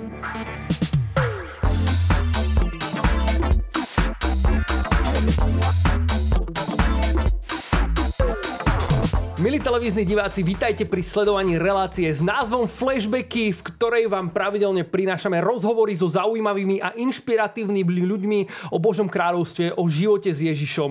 you televízni diváci, vítajte pri sledovaní relácie s názvom Flashbacky, v ktorej vám pravidelne prinášame rozhovory so zaujímavými a inšpiratívnymi ľuďmi o Božom kráľovstve, o živote s Ježišom,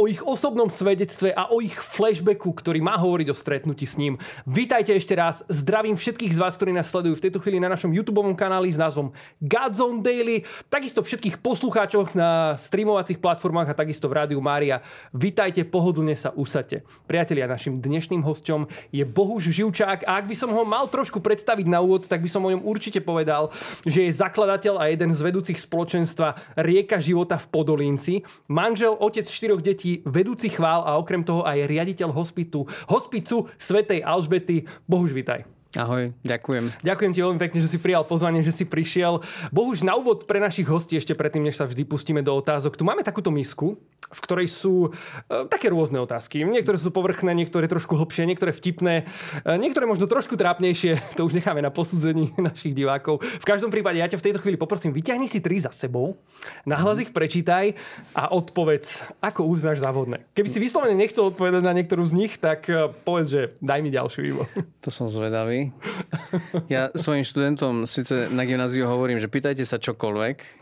o ich osobnom svedectve a o ich flashbacku, ktorý má hovoriť o stretnutí s ním. Vítajte ešte raz, zdravím všetkých z vás, ktorí nás sledujú v tejto chvíli na našom YouTube kanáli s názvom Godzone Daily, takisto všetkých poslucháčoch na streamovacích platformách a takisto v Rádiu Mária. Vítajte, pohodlne sa usadte. Priatelia, naši našim dnešným hostom je Bohuž Živčák a ak by som ho mal trošku predstaviť na úvod, tak by som o ňom určite povedal, že je zakladateľ a jeden z vedúcich spoločenstva Rieka života v Podolínci, manžel, otec štyroch detí, vedúci chvál a okrem toho aj riaditeľ hospitu, hospicu Svetej Alžbety. Bohuž, vitaj. Ahoj, ďakujem. Ďakujem ti veľmi pekne, že si prijal pozvanie, že si prišiel. Bohuž na úvod pre našich hostí, ešte predtým, než sa vždy pustíme do otázok, tu máme takúto misku, v ktorej sú e, také rôzne otázky. Niektoré sú povrchné, niektoré trošku hlbšie, niektoré vtipné, e, niektoré možno trošku trápnejšie. To už necháme na posudzení našich divákov. V každom prípade ja ťa v tejto chvíli poprosím, vyťahni si tri za sebou, nahlas ich prečítaj a odpovedz, ako uznáš závodné. Keby si vyslovene nechcel odpovedať na niektorú z nich, tak e, povedz, že daj mi ďalšiu Ivo. To som zvedavý. Ja svojim študentom síce na gymnáziu hovorím, že pýtajte sa čokoľvek,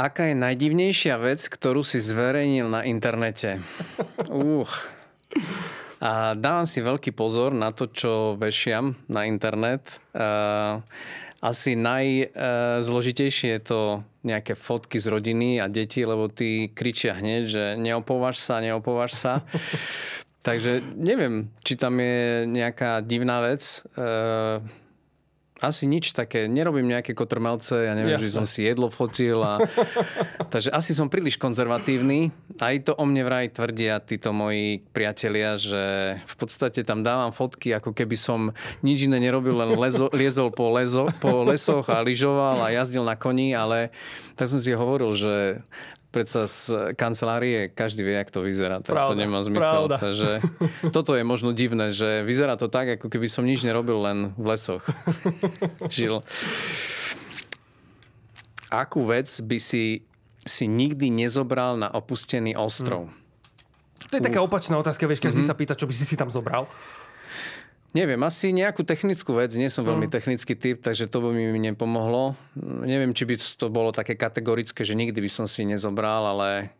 Aká je najdivnejšia vec, ktorú si zverejnil na internete? Uh. A dávam si veľký pozor na to, čo vešiam na internet. Uh, asi najzložitejšie je to nejaké fotky z rodiny a detí, lebo tí kričia hneď, že neopováž sa, neopováž sa. Takže neviem, či tam je nejaká divná vec. Uh, asi nič také, nerobím nejaké kotrmelce, ja neviem, Jasne. že som si jedlo fotil. A... Takže asi som príliš konzervatívny. Aj to o mne vraj tvrdia títo moji priatelia, že v podstate tam dávam fotky, ako keby som nič iné nerobil, len lezo, liezol po, lezo, po lesoch a lyžoval a jazdil na koni, ale tak som si hovoril, že predsa z kancelárie každý vie, jak to vyzerá. Tak pravda, to nemá zmysel. Pravda. Takže toto je možno divné, že vyzerá to tak, ako keby som nič nerobil, len v lesoch žil. Akú vec by si, si nikdy nezobral na opustený ostrov? Hmm. To je taká opačná otázka, vieš, každý mm-hmm. sa pýta, čo by si si tam zobral. Neviem, asi nejakú technickú vec, nie som veľmi mm. technický typ, takže to by mi nepomohlo. Neviem, či by to bolo také kategorické, že nikdy by som si nezobral, ale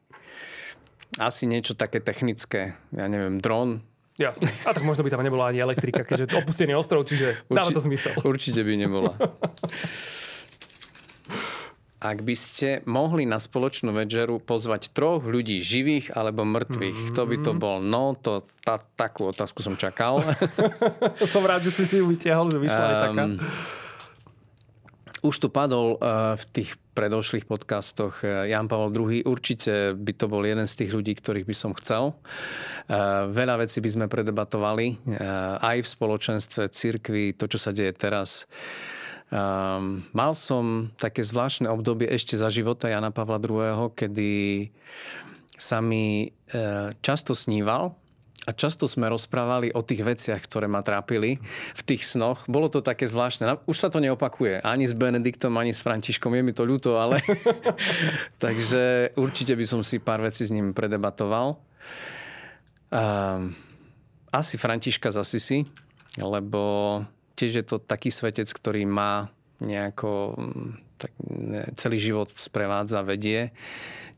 asi niečo také technické. Ja neviem, dron. Jasne. A tak možno by tam nebola ani elektrika, keďže opustený ostrov, čiže Urči- dáva to zmysel. Určite by nebola. Ak by ste mohli na spoločnú večeru pozvať troch ľudí živých alebo mŕtvych, mm-hmm. kto by to bol? No, to, tá, takú otázku som čakal. som rád, že si si ju vytiahol, že vyšla um, aj taká. Ehm, už tu padol uh, v tých predošlých podcastoch uh, Jan Pavel II. Určite by to bol jeden z tých ľudí, ktorých by som chcel. Uh, veľa vecí by sme predebatovali aj v spoločenstve, cirkvi, to, čo sa deje teraz. Um, mal som také zvláštne obdobie ešte za života Jana Pavla II., kedy sa mi e, často sníval a často sme rozprávali o tých veciach, ktoré ma trápili v tých snoch. Bolo to také zvláštne. Už sa to neopakuje. Ani s Benediktom, ani s Františkom. Je mi to ľúto, ale... Takže určite by som si pár vecí s ním predebatoval. Um, asi Františka z Asisi, lebo tiež je to taký svetec, ktorý má nejako mm, tak, celý život sprevádza, vedie.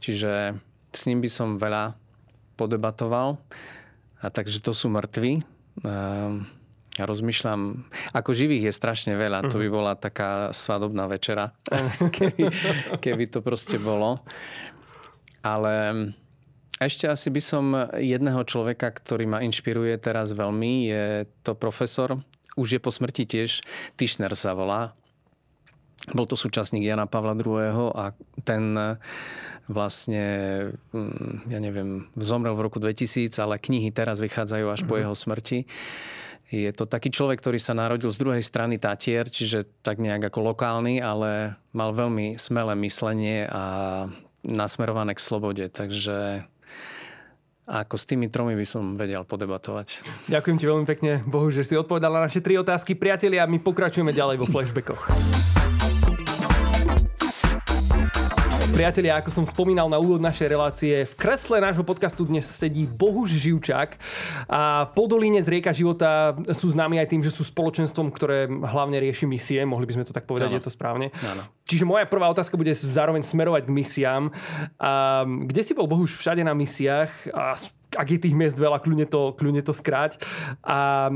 Čiže s ním by som veľa podebatoval. A takže to sú mŕtvi. Ja rozmýšľam, ako živých je strašne veľa. To by mhm. bola taká svadobná večera, keby, keby to proste bolo. Ale ešte asi by som jedného človeka, ktorý ma inšpiruje teraz veľmi, je to profesor už je po smrti tiež, Tischner sa volá. Bol to súčasník Jana Pavla II. a ten e, vlastne, mm, ja neviem, zomrel v roku 2000, ale knihy teraz vychádzajú až po mhm. jeho smrti. Je to taký človek, ktorý sa narodil z druhej strany Tatier, čiže tak nejak ako lokálny, ale mal veľmi smelé myslenie a nasmerované k slobode. Takže Ako s tými tromi by som vedel podebatovať. Ďakujem ti veľmi pekne, Bohu, že si odpovedal na naše tri otázky. Priatelia, my pokračujeme ďalej vo flashbackoch. Priatelia, ako som spomínal na úvod našej relácie, v kresle nášho podcastu dnes sedí Bohuž Živčák a Podolínec Rieka života sú známi aj tým, že sú spoločenstvom, ktoré hlavne rieši misie, mohli by sme to tak povedať, ano. je to správne. Ano. Čiže moja prvá otázka bude zároveň smerovať k misiám. A kde si bol Bohuž všade na misiách? A ak je tých miest veľa, kľudne to, kľudne to skráť. A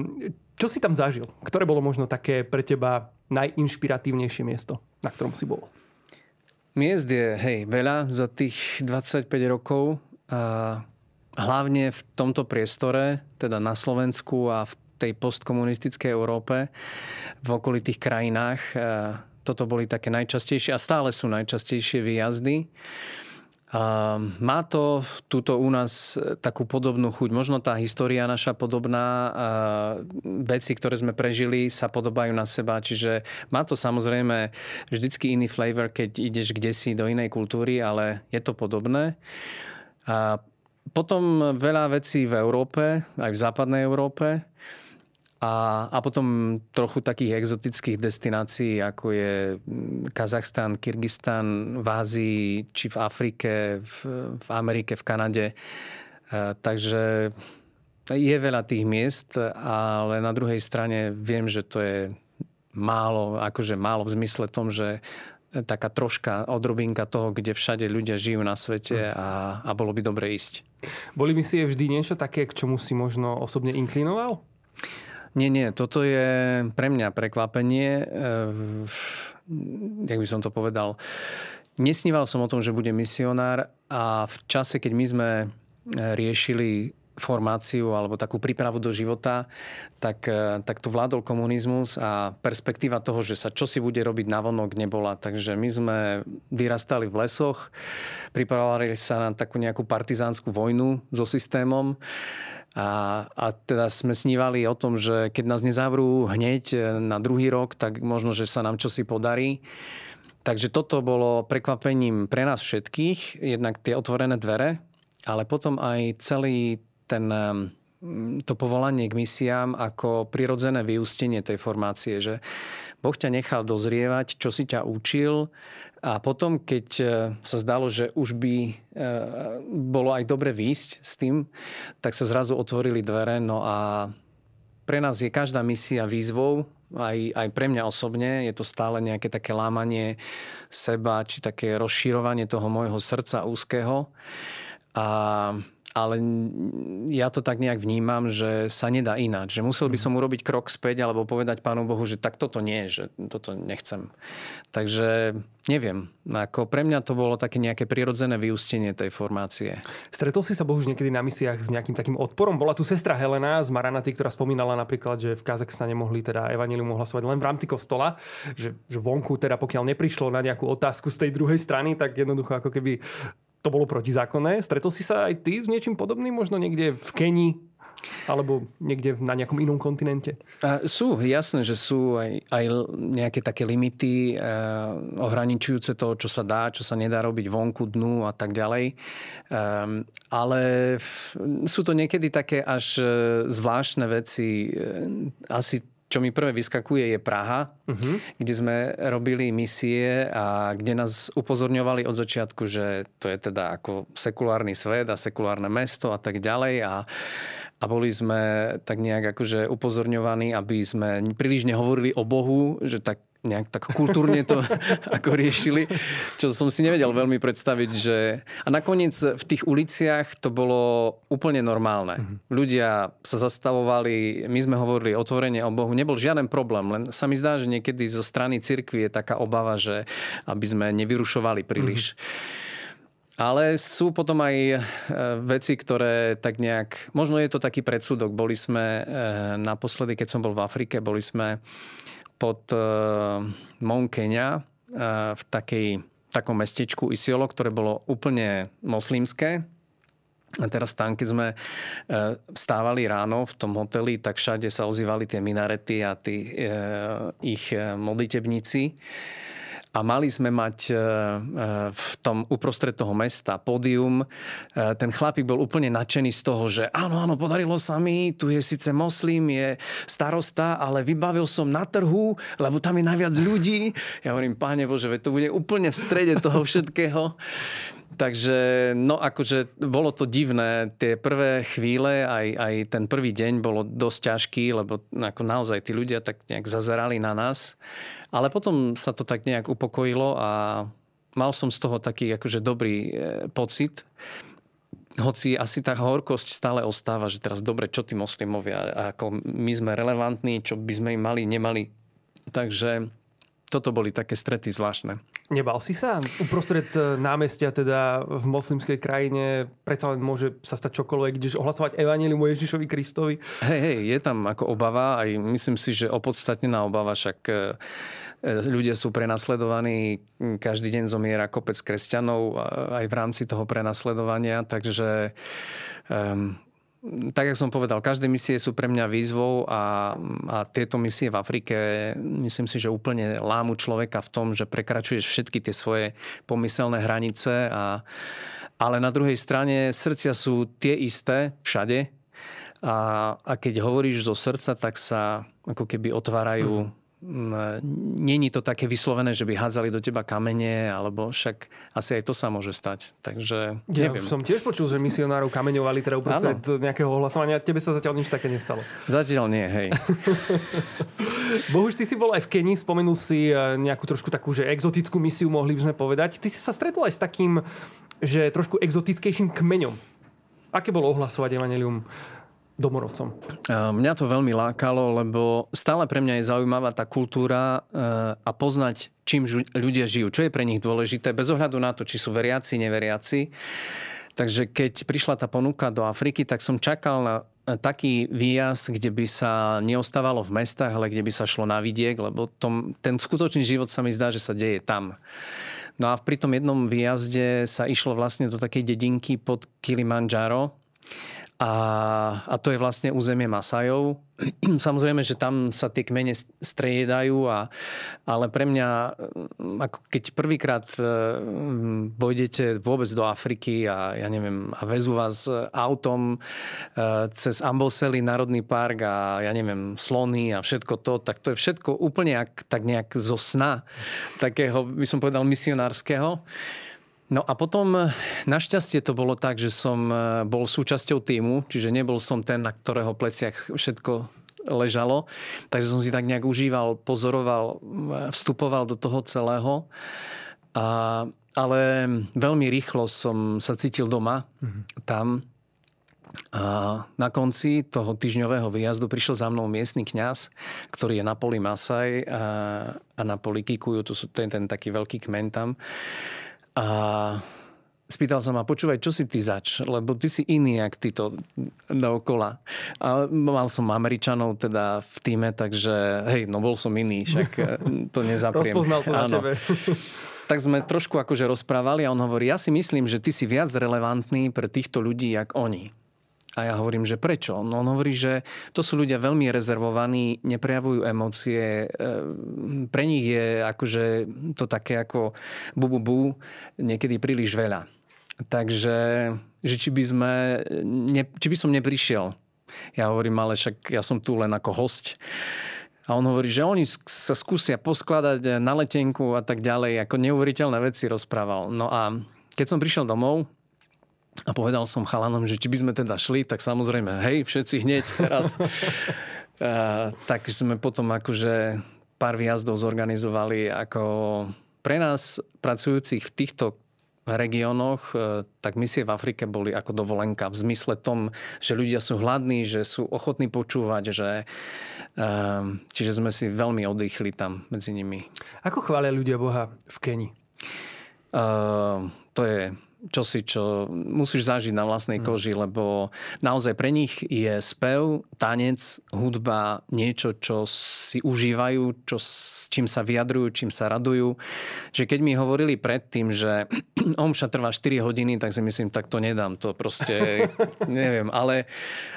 čo si tam zažil? Ktoré bolo možno také pre teba najinšpiratívnejšie miesto, na ktorom si bol? Miest je, hej, veľa za tých 25 rokov. A hlavne v tomto priestore, teda na Slovensku a v tej postkomunistickej Európe, v okolitých krajinách. Toto boli také najčastejšie a stále sú najčastejšie výjazdy. Má to túto u nás e, takú podobnú chuť. Možno tá história naša podobná, veci, ktoré sme prežili, sa podobajú na seba. Čiže má to samozrejme vždycky iný flavor, keď ideš kde si do inej kultúry, ale je to podobné. Potom veľa vecí v Európe, aj v západnej Európe. A, a potom trochu takých exotických destinácií, ako je mm, Kazachstan, Kyrgyzstan, v Ázii, či v Afrike, v, v Amerike, v Kanade. E, takže je veľa tých miest, ale na druhej strane viem, že to je málo, akože málo v zmysle tom, že taká troška odrobinka toho, kde všade ľudia žijú na svete a, a bolo by dobre ísť. Boli by si je vždy niečo také, k čomu si možno osobne inklinoval? Nie, nie, toto je pre mňa prekvapenie. Eh, jak by som to povedal? Nesníval som o tom, že bude misionár a v čase, keď my sme eh, riešili formáciu alebo takú prípravu do života, tak, eh, tak tu vládol komunizmus a perspektíva toho, že sa čosi bude robiť na vonok nebola. Takže my sme vyrastali v lesoch, pripravovali sa na takú nejakú partizánsku vojnu so systémom. A, a teda sme snívali o tom, že keď nás nezavrú hneď e, na druhý rok, tak možno, že sa nám čosi podarí. Takže toto bolo prekvapením pre nás všetkých, jednak tie otvorené dvere, ale potom aj celý ten to povolanie k misiám ako prirodzené vyústenie tej formácie, že Boh ťa nechal dozrievať, čo si ťa učil, a potom, keď e, sa zdalo, že už by e, bolo aj dobre výjsť s tým, tak sa zrazu otvorili dvere. No a pre nás je každá misia výzvou, aj, aj pre mňa osobne je to stále nejaké také lámanie seba, či také rozširovanie toho môjho srdca úzkeho. A ale ja to tak nejak vnímam, že sa nedá ináč. Že musel by som mhm. urobiť krok späť alebo povedať Pánu Bohu, že tak toto nie, že toto nechcem. Takže neviem. Ako pre mňa to bolo také nejaké prirodzené vyústenie tej formácie. Stretol si sa Bohu niekedy na misiách s nejakým takým odporom? Bola tu sestra Helena z Maranaty, ktorá spomínala napríklad, že v Kazachstane mohli teda evanilium ohlasovať len v rámci kostola, že, že vonku teda pokiaľ neprišlo na nejakú otázku z tej druhej strany, tak jednoducho ako keby to bolo protizákonné. Stretol si sa aj ty s niečím podobným, možno niekde v Kenii alebo niekde na nejakom inom kontinente? A sú, jasné, že sú aj, aj nejaké také limity e, ohraničujúce to, čo sa dá, čo sa nedá robiť vonku, dnu a tak ďalej. E, ale sú to niekedy také až e, zvláštne veci. E, asi čo mi prvé vyskakuje je Praha, uh-huh. kde sme robili misie a kde nás upozorňovali od začiatku, že to je teda ako sekulárny svet a sekulárne mesto a tak ďalej a a boli sme tak nejak akože upozorňovaní, aby sme príliš nehovorili o Bohu, že tak nejak tak kultúrne to ako riešili, čo som si nevedel veľmi predstaviť, že... A nakoniec v tých uliciach to bolo úplne normálne. Mm-hmm. Ľudia sa zastavovali, my sme hovorili otvorene o Bohu, nebol žiaden problém, len sa mi zdá, že niekedy zo strany cirkvi je taká obava, že aby sme nevyrušovali príliš. Mm-hmm. Ale sú potom aj e, veci, ktoré tak nejak... Možno je to taký predsudok. Boli sme e, naposledy, keď som bol v Afrike, boli sme pod uh, Mount Kenya uh, v takej, takom mestečku Isiolo, ktoré bolo úplne moslimské. A teraz tam, keď sme vstávali ráno v tom hoteli, tak všade sa ozývali tie minarety a tí, ich modlitebníci. A mali sme mať v tom uprostred toho mesta pódium. Ten chlapík bol úplne nadšený z toho, že áno, áno, podarilo sa mi, tu je síce moslim, je starosta, ale vybavil som na trhu, lebo tam je najviac ľudí. Ja hovorím, páne Bože, to bude úplne v strede toho všetkého. Takže, no akože bolo to divné. Tie prvé chvíle, aj, aj ten prvý deň bolo dosť ťažký, lebo ako naozaj tí ľudia tak nejak zazerali na nás. Ale potom sa to tak nejak upokojilo a mal som z toho taký akože dobrý e, pocit. Hoci asi tá horkosť stále ostáva, že teraz dobre, čo tí moslimovia, ako my sme relevantní, čo by sme im mali, nemali. Takže toto boli také strety zvláštne. Nebal si sa? Uprostred e, námestia, teda v moslimskej krajine, predsa len môže sa stať čokoľvek, ideš ohlasovať Evangelium o Ježišovi Kristovi? Hej, hej, je tam ako obava, aj myslím si, že opodstatnená obava, však e, e, ľudia sú prenasledovaní, každý deň zomiera kopec kresťanov aj v rámci toho prenasledovania, takže um, tak, jak som povedal, každé misie sú pre mňa výzvou a, a tieto misie v Afrike myslím si, že úplne lámu človeka v tom, že prekračuješ všetky tie svoje pomyselné hranice. A, ale na druhej strane srdcia sú tie isté všade. A, a keď hovoríš zo srdca, tak sa ako keby otvárajú mm není to také vyslovené, že by hádzali do teba kamene, alebo však asi aj to sa môže stať. Takže ja neviem. som tiež počul, že misionárov kameňovali teda uprostred nejakého ohlasovania. Tebe sa zatiaľ nič také nestalo. Zatiaľ nie, hej. Bohuž, ty si bol aj v Kenii, spomenul si eh, nejakú trošku takú, že exotickú misiu, mohli by sme povedať. Ty si sa stretol aj s takým, že trošku exotickejším kmeňom. Aké bolo ohlasovať Evangelium domorodcom? Mňa to veľmi lákalo, lebo stále pre mňa je zaujímavá tá kultúra e, a poznať, čím ľudia žijú, čo je pre nich dôležité, bez ohľadu na to, či sú veriaci, neveriaci. Takže keď prišla tá ponuka do Afriky, tak som čakal na taký výjazd, kde by sa neostávalo v mestách, ale kde by sa šlo na vidiek, lebo tom, ten skutočný život sa mi zdá, že sa deje tam. No a pri tom jednom výjazde sa išlo vlastne do takej dedinky pod Kilimanjaro, a, a to je vlastne územie Masajov. Samozrejme, že tam sa tie kmene striedajú, a, ale pre mňa, mm, ako keď prvýkrát vojdete vôbec do Afriky a ja neviem, a vezú vás autom e, cez Amboseli, Národný park a ja neviem, slony a všetko to, tak to je všetko úplne ak, tak nejak zo sna takého, by som povedal, misionárskeho. No a potom eh, našťastie to bolo tak, že som eh, bol súčasťou týmu, čiže nebol som ten, na ktorého pleciach všetko ležalo. Takže som si tak nejak užíval, pozoroval, eh, vstupoval do toho celého. A, ale veľmi rýchlo som sa cítil doma mm-hmm. tam. A na konci toho týždňového výjazdu prišiel za mnou miestny kňaz, ktorý je na poli Masaj a, a na poli Kikuju, to, sú, ten, ten taký veľký kmen tam. A spýtal sa ma, počúvaj, čo si ty zač? Lebo ty si iný, jak to dookola. A mal som Američanov teda v týme, takže hej, no bol som iný, však e, to nezapriem. Rozpoznal to Áno. na tebe. tak sme trošku akože rozprávali a on hovorí, ja si myslím, že ty si viac relevantný pre týchto ľudí, jak oni. A ja hovorím, že prečo? No on hovorí, že to sú ľudia veľmi rezervovaní, neprejavujú emócie. E, pre nich je akože to také ako bu, bu, bu niekedy príliš veľa. Takže, že či by, sme, ne, či by som neprišiel. Ja hovorím, ale však ja som tu len ako host. A on hovorí, že oni sa skúsia poskladať na letenku a tak ďalej. Ako neuveriteľné veci rozprával. No a keď som prišiel domov, a povedal som chalanom, že či by sme teda šli, tak samozrejme, hej, všetci hneď teraz. a, tak sme potom akože pár výjazdov zorganizovali ako pre nás pracujúcich v týchto regiónoch, e, tak misie v Afrike boli ako dovolenka v zmysle tom, že ľudia sú hladní, že sú ochotní počúvať, že e, čiže sme si veľmi oddychli tam medzi nimi. Ako chvália ľudia Boha v Keni? Uh, to je čosi, čo musíš zažiť na vlastnej mm. koži, lebo naozaj pre nich je spev, tanec, hudba niečo, čo si užívajú, čo, s čím sa vyjadrujú, čím sa radujú. Že keď mi hovorili predtým, že omša trvá 4 hodiny, tak si myslím, tak to nedám, to proste neviem. Ale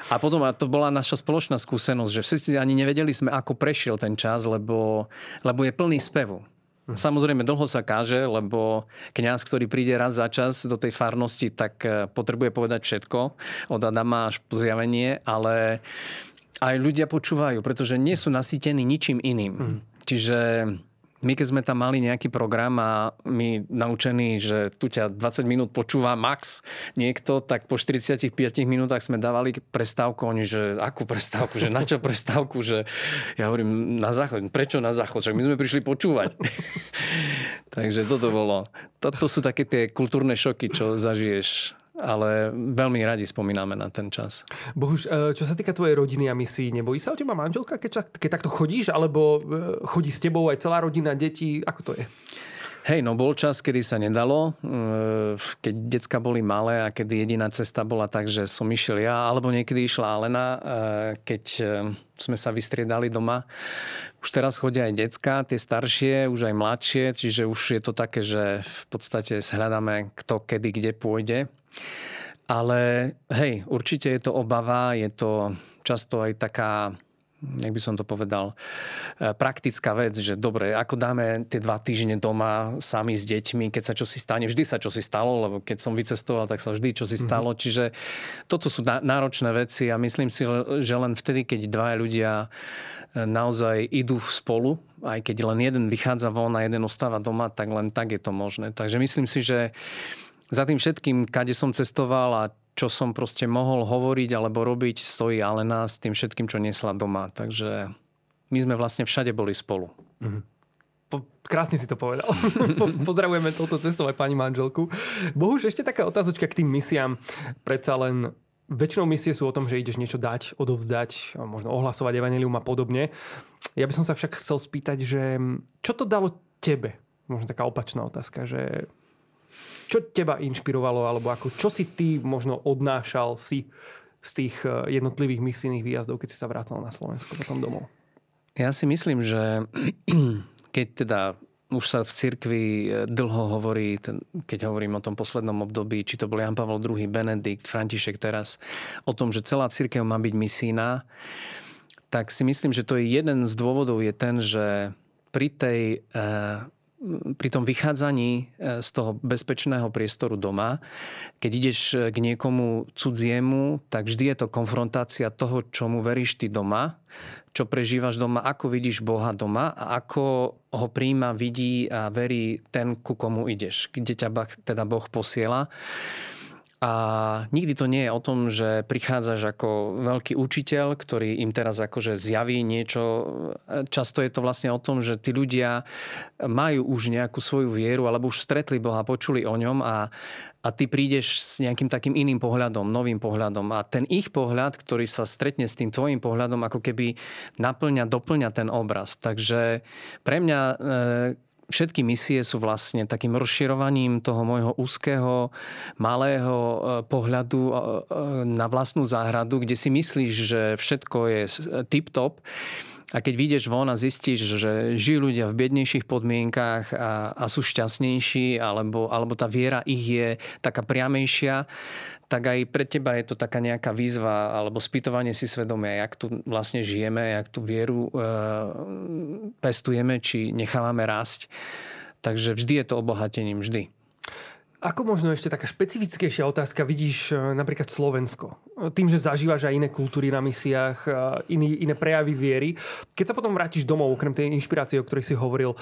a potom a to bola naša spoločná skúsenosť, že všetci ani nevedeli sme, ako prešiel ten čas, lebo, lebo je plný spevu. Samozrejme, dlho sa káže, lebo kňaz, ktorý príde raz za čas do tej farnosti, tak e, potrebuje povedať všetko od Adama až po zjavenie, ale aj ľudia počúvajú, pretože nie sú nasýtení ničím iným. Mm. Čiže my keď sme tam mali nejaký program a my naučení, že tu ťa 20 minút počúva max niekto, tak po 45 minútach sme dávali prestávku. Oni, že akú prestávku, že na čo prestávku, že ja hovorím na záchod. Prečo na záchod? Však my sme prišli počúvať. Takže toto bolo. Toto sú také tie kultúrne šoky, čo zažiješ ale veľmi radi spomíname na ten čas. Bohuž, e, čo sa týka tvojej rodiny a misií, nebojí sa o teba manželka, keď, keď takto chodíš, alebo e, chodí s tebou aj celá rodina, deti, ako to je? Hej, no bol čas, kedy sa nedalo, e, keď decka boli malé a kedy jediná cesta bola tak, že som išiel ja, alebo niekedy išla Alena, keď sme sa vystriedali doma. Už teraz chodia aj decka, tie staršie, už aj mladšie, čiže už je to také, že v podstate hľadáme kto kedy kde pôjde. Ale hej, určite je to obava, je to často aj taká jak by som to povedal, e, praktická vec, že dobre, ako dáme tie dva týždne doma sami s deťmi, keď sa čosi stane, vždy sa čosi stalo, lebo keď som vycestoval, tak sa vždy čosi mhm. stalo. Mm-hmm. Čiže toto sú náročné veci a myslím si, že len vtedy, keď dvaja ľudia e, naozaj idú spolu, aj keď len jeden vychádza von a jeden ostáva doma, tak len tak je to možné. Takže myslím si, že za tým všetkým, kade som cestoval a čo som proste mohol hovoriť alebo robiť, stojí Alena s tým všetkým, čo niesla doma. Takže my sme vlastne všade boli spolu. Mm-hmm. Po, krásne si to povedal. Pozdravujeme touto cestou aj pani manželku. Bohuž, ešte taká otázočka k tým misiám. Predsa len väčšinou misie sú o tom, že ideš niečo dať, odovzdať, možno ohlasovať evanelium a podobne. Ja by som sa však chcel spýtať, že čo to dalo tebe? Možno taká opačná otázka, že čo teba inšpirovalo, alebo ako, čo si ty možno odnášal si z tých eh, jednotlivých misijných výjazdov, keď si sa vrácal na Slovensko potom domov? Ja si myslím, že keď teda už sa v cirkvi eh, dlho hovorí, keď hovorím o tom poslednom období, či to bol Jan Pavel II, Benedikt, František teraz, o tom, že celá cirkev má byť misína, tak si myslím, že to je jeden z dôvodov je ten, že pri tej eh, pri tom vychádzaní e, z toho bezpečného priestoru doma, keď ideš e, k niekomu cudziemu, tak vždy je to konfrontácia toho, čomu veríš ty doma, čo prežívaš doma, ako vidíš Boha doma a ako ho príjma, vidí a verí ten, ku komu ideš, kde ťa teda Boh posiela. A nikdy to nie je o tom, že prichádzaš ako veľký učiteľ, ktorý im teraz akože zjaví niečo. Často je to vlastne o tom, že tí ľudia majú už nejakú svoju vieru, alebo už stretli Boha, počuli o ňom a, a ty prídeš s nejakým takým iným pohľadom, novým pohľadom. A ten ich pohľad, ktorý sa stretne s tým tvojim pohľadom, ako keby naplňa, doplňa ten obraz. Takže pre mňa e, všetky misie sú vlastne takým rozširovaním toho môjho úzkeho, malého e, pohľadu e, e, na vlastnú záhradu, kde si myslíš, že všetko je tip-top. A keď vyjdeš von a zistíš, že žijú ľudia v biednejších podmienkách a, a sú šťastnejší, alebo, alebo tá viera ich je taká priamejšia, tak aj pre teba je to taká nejaká výzva alebo spýtovanie si svedomia, jak tu vlastne žijeme, jak tú vieru e, pestujeme, či nechávame rásť. Takže vždy je to obohatením, vždy. Ako možno ešte taká špecifickejšia otázka vidíš e, napríklad Slovensko? Tým, že zažívaš aj iné kultúry na misiách, e, iný, iné prejavy viery. Keď sa potom vrátiš domov, okrem tej inšpirácie, o ktorej si hovoril,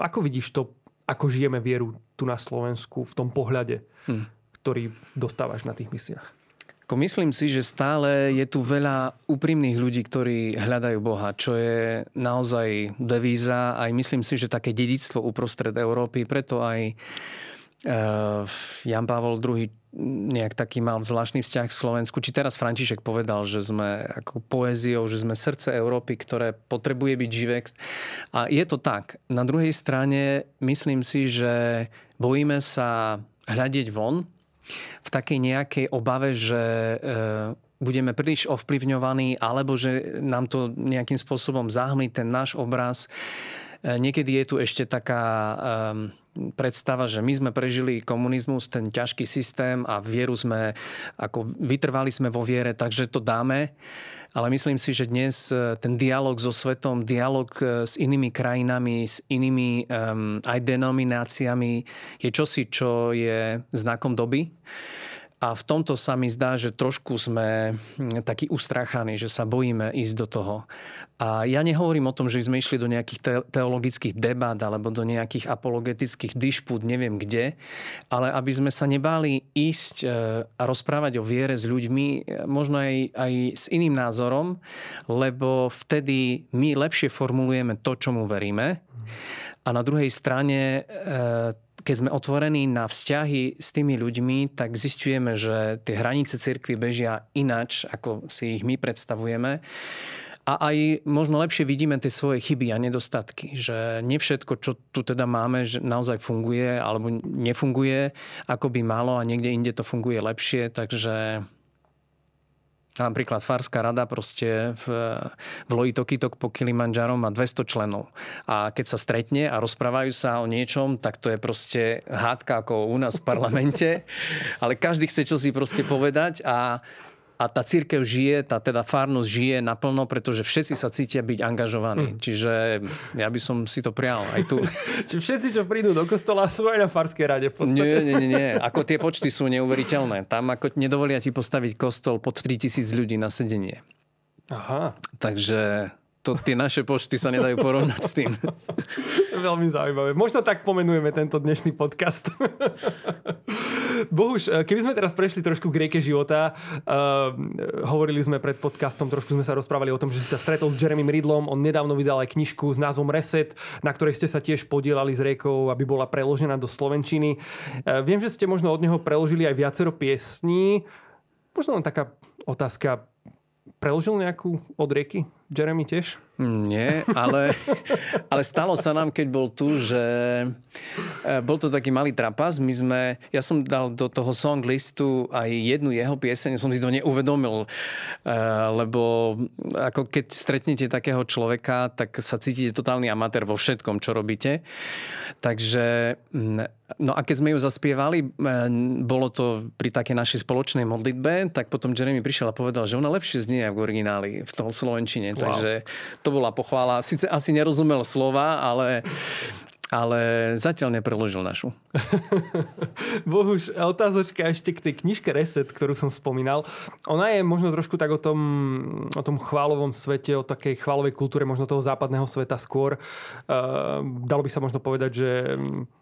ako vidíš to, ako žijeme vieru tu na Slovensku v tom pohľade? Hmm ktorý dostávaš na tých misiách? Myslím si, že stále je tu veľa úprimných ľudí, ktorí hľadajú Boha, čo je naozaj devíza. Aj myslím si, že také dedictvo uprostred Európy, preto aj uh, Jan Pavol II nejak taký mal zvláštny vzťah k Slovensku. Či teraz František povedal, že sme ako poéziou, že sme srdce Európy, ktoré potrebuje byť živé. A je to tak. Na druhej strane myslím si, že bojíme sa hľadiť von v takej nejakej obave, že e, budeme príliš ovplyvňovaní, alebo že nám to nejakým spôsobom zahmlí ten náš obraz. E, niekedy je tu ešte taká predstava, že my sme prežili komunizmus, ten ťažký systém a vieru sme, ako vytrvali sme vo viere, takže to dáme. Ale myslím si, že dnes e, ten dialog so svetom, dialog e, s inými krajinami, s inými um, aj denomináciami je čosi, čo je znakom doby. A v tomto sa mi zdá, že trošku sme hm, takí ustráchaní, že sa bojíme ísť do toho. A ja nehovorím o tom, že sme išli do nejakých teologických debát alebo do nejakých apologetických dišpút, neviem kde, ale aby sme sa nebáli ísť e, a rozprávať o viere s ľuďmi, e, možno aj, aj s iným názorom, lebo vtedy my lepšie formulujeme to, čomu veríme. A na druhej strane e, keď sme otvorení na vzťahy s tými ľuďmi, tak zistujeme, že tie hranice cirkvy bežia inač, ako si ich my predstavujeme. A aj možno lepšie vidíme tie svoje chyby a nedostatky. Že nie všetko, čo tu teda máme, že naozaj funguje alebo nefunguje, ako by malo a niekde inde to funguje lepšie. Takže Napríklad Farská rada proste v, v Lojitokitok po Kilimanjaro má 200 členov. A keď sa stretne a rozprávajú sa o niečom, tak to je proste hádka ako u nás v parlamente. Ale každý chce čo si proste povedať a a tá církev žije, tá teda fárnosť žije naplno, pretože všetci sa cítia byť angažovaní. Mm. Čiže ja by som si to prial aj tu. Čiže všetci, čo prídu do kostola, sú aj na farskej rade. Nie, nie, nie, nie. Ako tie počty sú neuveriteľné. Tam ako nedovolia ti postaviť kostol pod 3000 ľudí na sedenie. Aha. Takže to, tie naše počty sa nedajú porovnať s tým. Veľmi zaujímavé. Možno tak pomenujeme tento dnešný podcast. Bohuž, eh, keby sme teraz prešli trošku k rieke života, uh, hovorili sme pred podcastom, trošku sme sa rozprávali o tom, že si sa stretol s Jeremy Ridlom, on nedávno vydal aj knižku s názvom Reset, na ktorej ste sa tiež podielali s riekou, aby bola preložená do Slovenčiny. Uh, viem, že ste možno od neho preložili aj viacero piesní. Možno len taká otázka, preložil nejakú od rieky? Jeremy tiež? Nie, ale, ale stalo sa nám, keď bol tu, že e, bol to taký malý trapas. My sme, ja som dal do toho song listu aj jednu jeho pieseň, som si to neuvedomil, e, lebo ako keď stretnete takého človeka, tak sa cítite totálny amatér vo všetkom, čo robíte. Takže No a keď sme ju zaspievali, bolo to pri takej našej spoločnej modlitbe, tak potom Jeremy prišiel a povedal, že ona lepšie znie v origináli, v toho slovenčine. Wow. Takže to bola pochvála. Sice asi nerozumel slova, ale ale zatiaľ nepreložil našu. Bohuž, otázočka ešte k tej knižke Reset, ktorú som spomínal. Ona je možno trošku tak o tom, o tom chválovom svete, o takej chválovej kultúre možno toho západného sveta skôr. Uh, dalo by sa možno povedať, že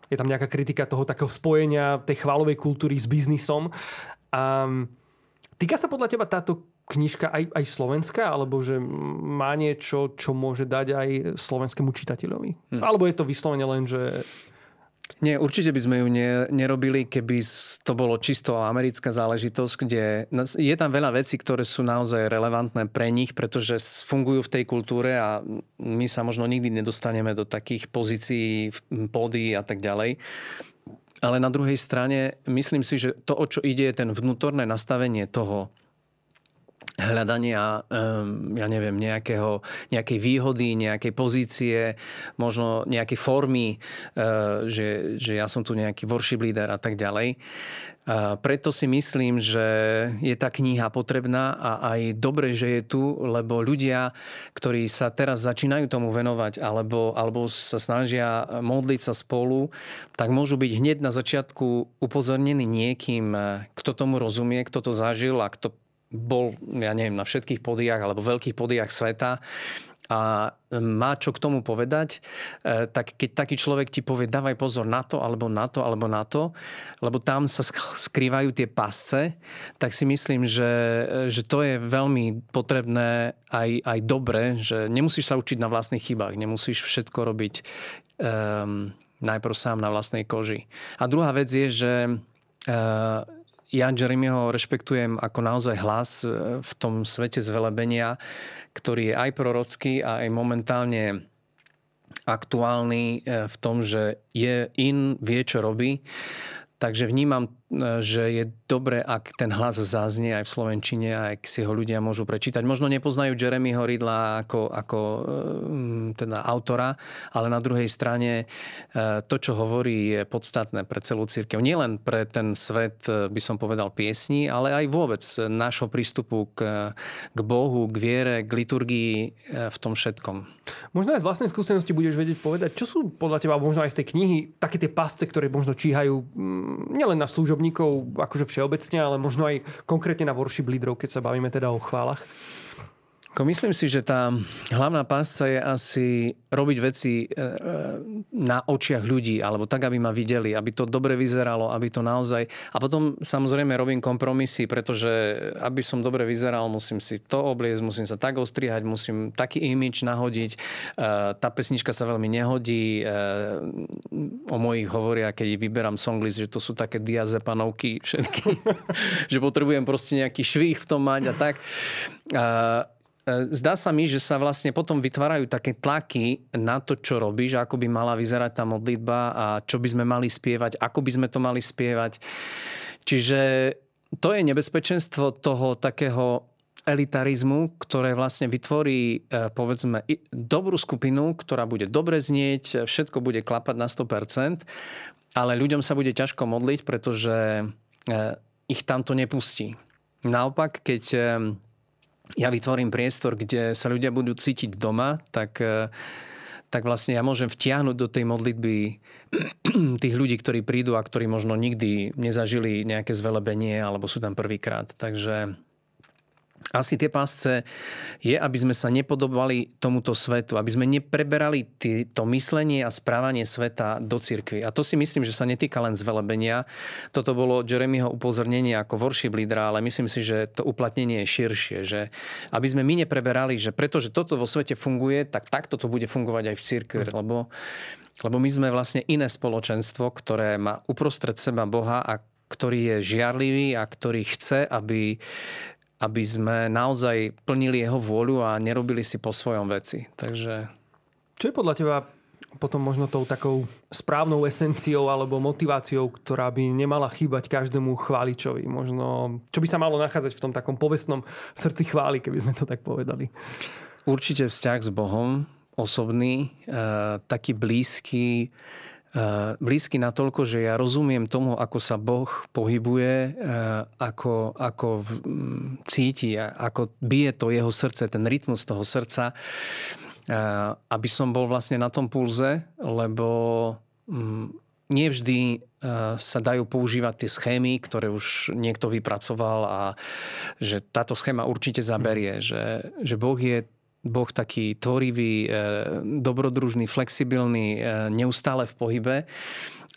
je tam nejaká kritika toho takého spojenia tej chválovej kultúry s biznisom. Um, týka sa podľa teba táto knižka aj, aj slovenská, alebo že má niečo, čo môže dať aj slovenskému čitateľovi? Hm. Alebo je to vyslovene len, že nie, určite by sme ju ne, nerobili, keby to bolo čisto americká záležitosť, kde je tam veľa vecí, ktoré sú naozaj relevantné pre nich, pretože fungujú v tej kultúre a my sa možno nikdy nedostaneme do takých pozícií, pódy a tak ďalej. Ale na druhej strane myslím si, že to, o čo ide, je ten vnútorné nastavenie toho, hľadania, ja neviem, nejakého, nejakej výhody, nejakej pozície, možno nejakej formy, eh, že, že ja som tu nejaký worship leader a tak ďalej. Preto si myslím, že je tá kniha potrebná a aj dobre, že je tu, lebo ľudia, ktorí sa teraz začínajú tomu venovať alebo, alebo sa snažia modliť sa spolu, tak môžu byť hneď na začiatku upozornení niekým, kto tomu rozumie, kto to zažil a kto bol, ja neviem, na všetkých podiach alebo veľkých podiach sveta a má čo k tomu povedať, e, tak keď taký človek ti povie, dávaj pozor na to, alebo na to, alebo na to, lebo tam sa skrývajú tie pasce, tak si myslím, že, že to je veľmi potrebné aj, aj dobre, že nemusíš sa učiť na vlastných chybách, nemusíš všetko robiť um, najprv sám na vlastnej koži. A druhá vec je, že uh, ja Jeremyho rešpektujem ako naozaj hlas e, v tom svete zvelebenia, ktorý je aj prorocký a aj momentálne aktuálny e, v tom, že je in, vie, čo robí. Takže vnímam že je dobre, ak ten hlas zaznie aj v Slovenčine a ak si ho ľudia môžu prečítať. Možno nepoznajú Jeremyho Ridla ako, ako teda autora, ale na druhej strane to, čo hovorí, je podstatné pre celú církev. Nielen pre ten svet, by som povedal, piesní, ale aj vôbec nášho prístupu k, k Bohu, k viere, k liturgii v tom všetkom. Možno aj z vlastnej skúsenosti budeš vedieť povedať, čo sú podľa teba možno aj z tej knihy také tie pasce, ktoré možno číhajú mm, nielen na služobníkov akože všeobecne, ale možno aj konkrétne na worship lídrov, keď sa bavíme teda o chválach? Ako myslím si, že tá hlavná pásca je asi robiť veci e, e, na očiach ľudí, alebo tak, aby ma videli, aby to dobre vyzeralo, aby to naozaj... A potom samozrejme robím kompromisy, pretože aby som dobre vyzeral, musím si to obliecť, musím sa tak ostrihať, musím taký imič nahodiť. E, tá pesnička sa veľmi nehodí. O mojich hovoria, keď vyberám songlist, že to sú také diazepanovky všetky. že potrebujem proste nejaký švih v tom mať a tak. E, zdá sa mi, že sa vlastne potom vytvárajú také tlaky na to, čo robíš, ako by mala vyzerať tá modlitba a čo by sme mali spievať, ako by sme to mali spievať. Čiže to je nebezpečenstvo toho takého elitarizmu, ktoré vlastne vytvorí, e, povedzme, dobrú skupinu, ktorá bude dobre znieť, všetko bude klapať na 100%, ale ľuďom sa bude ťažko modliť, pretože e, ich tam to nepustí. Naopak, keď ja vytvorím priestor, kde sa ľudia budú cítiť doma, tak, e, tak vlastne ja môžem vtiahnuť do tej modlitby tých ľudí, ktorí prídu a ktorí možno nikdy nezažili nejaké zvelebenie alebo sú tam prvýkrát. Takže asi tie pásce je, aby sme sa nepodobali tomuto svetu, aby sme nepreberali tý, to myslenie a správanie sveta do cirkvi. A to si myslím, že sa netýka len zvelebenia. Toto bolo Jeremyho upozornenie ako worship lídra, ale myslím si, že to uplatnenie je širšie. Že aby sme my nepreberali, že pretože toto vo svete funguje, tak takto to bude fungovať aj v cirkvi. Mm. Lebo, lebo my sme vlastne iné spoločenstvo, ktoré má uprostred seba Boha a ktorý je žiarlivý a ktorý chce, aby aby sme naozaj plnili jeho vôľu a nerobili si po svojom veci. Takže... Čo je podľa teba potom možno tou takou správnou esenciou alebo motiváciou, ktorá by nemala chýbať každému chváličovi? Možno, čo by sa malo nachádzať v tom takom povestnom srdci chvály, keby sme to tak povedali? Určite vzťah s Bohom, osobný, e, taký blízky, blízky natoľko, že ja rozumiem tomu, ako sa Boh pohybuje, eh, ako, ako mm, cíti, ako bije to jeho srdce, ten rytmus toho srdca, eh, aby som bol vlastne na tom pulze, lebo mm, nevždy sa dajú používať tie schémy, ktoré už niekto vypracoval a že táto schéma určite zaberie, že, že Boh je Boh taký tvorivý, e, dobrodružný, flexibilný, e, neustále v pohybe.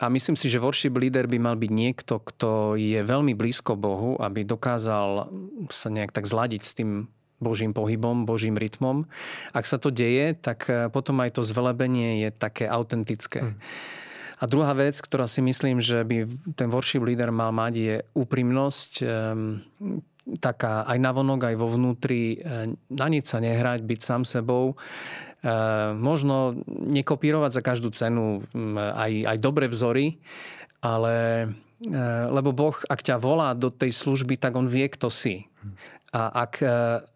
A myslím si, že worship leader by mal byť niekto, kto je veľmi blízko Bohu, aby dokázal sa nejak tak zladiť s tým Božím pohybom, Božím rytmom. Ak sa to deje, tak e, potom aj to zvelebenie je také autentické. Mm. A druhá vec, ktorá si myslím, že by ten worship leader mal mať, je úprimnosť taká aj navonok, aj vo vnútri, e, na nič sa nehrať, byť sám sebou. E, možno nekopírovať za každú cenu aj, aj dobre vzory, ale e, lebo Boh, ak ťa volá do tej služby, tak on vie, kto si. A ak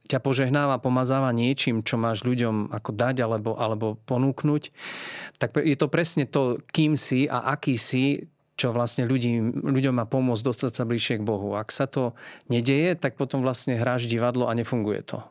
ťa požehnáva, pomazáva niečím, čo máš ľuďom ako dať alebo, alebo ponúknuť, tak je to presne to, kým si a aký si, čo vlastne ľudí, ľuďom má pomôcť dostať sa bližšie k Bohu. Ak sa to nedeje, tak potom vlastne hráš divadlo a nefunguje to.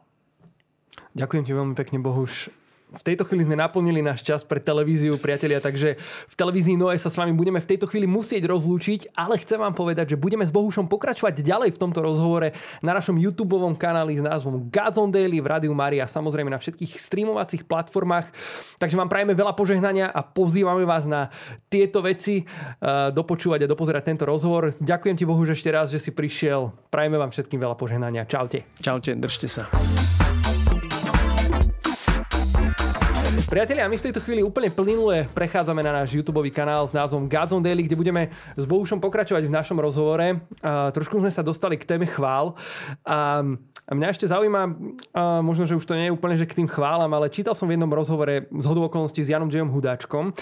Ďakujem ti veľmi pekne, Bohuš, v tejto chvíli sme naplnili náš čas pre televíziu, priatelia, takže v televízii Noe sa s vami budeme v tejto chvíli musieť rozlúčiť, ale chcem vám povedať, že budeme s Bohušom pokračovať ďalej v tomto rozhovore na našom YouTube kanáli s názvom Gods on Daily v Rádiu Maria, samozrejme na všetkých streamovacích platformách. Takže vám prajeme veľa požehnania a pozývame vás na tieto veci uh, dopočúvať a dopozerať tento rozhovor. Ďakujem ti Bohuž ešte raz, že si prišiel. Prajeme vám všetkým veľa požehnania. Čaute. Čaute, držte sa. Priatelia, my v tejto chvíli úplne plynule prechádzame na náš YouTube kanál s názvom Gods on Daily, kde budeme s Bohušom pokračovať v našom rozhovore. A trošku sme sa dostali k téme chvál. A a mňa ešte zaujíma, možno, že už to nie je úplne že k tým chválam, ale čítal som v jednom rozhovore z okolností s Janom Džejom Hudáčkom.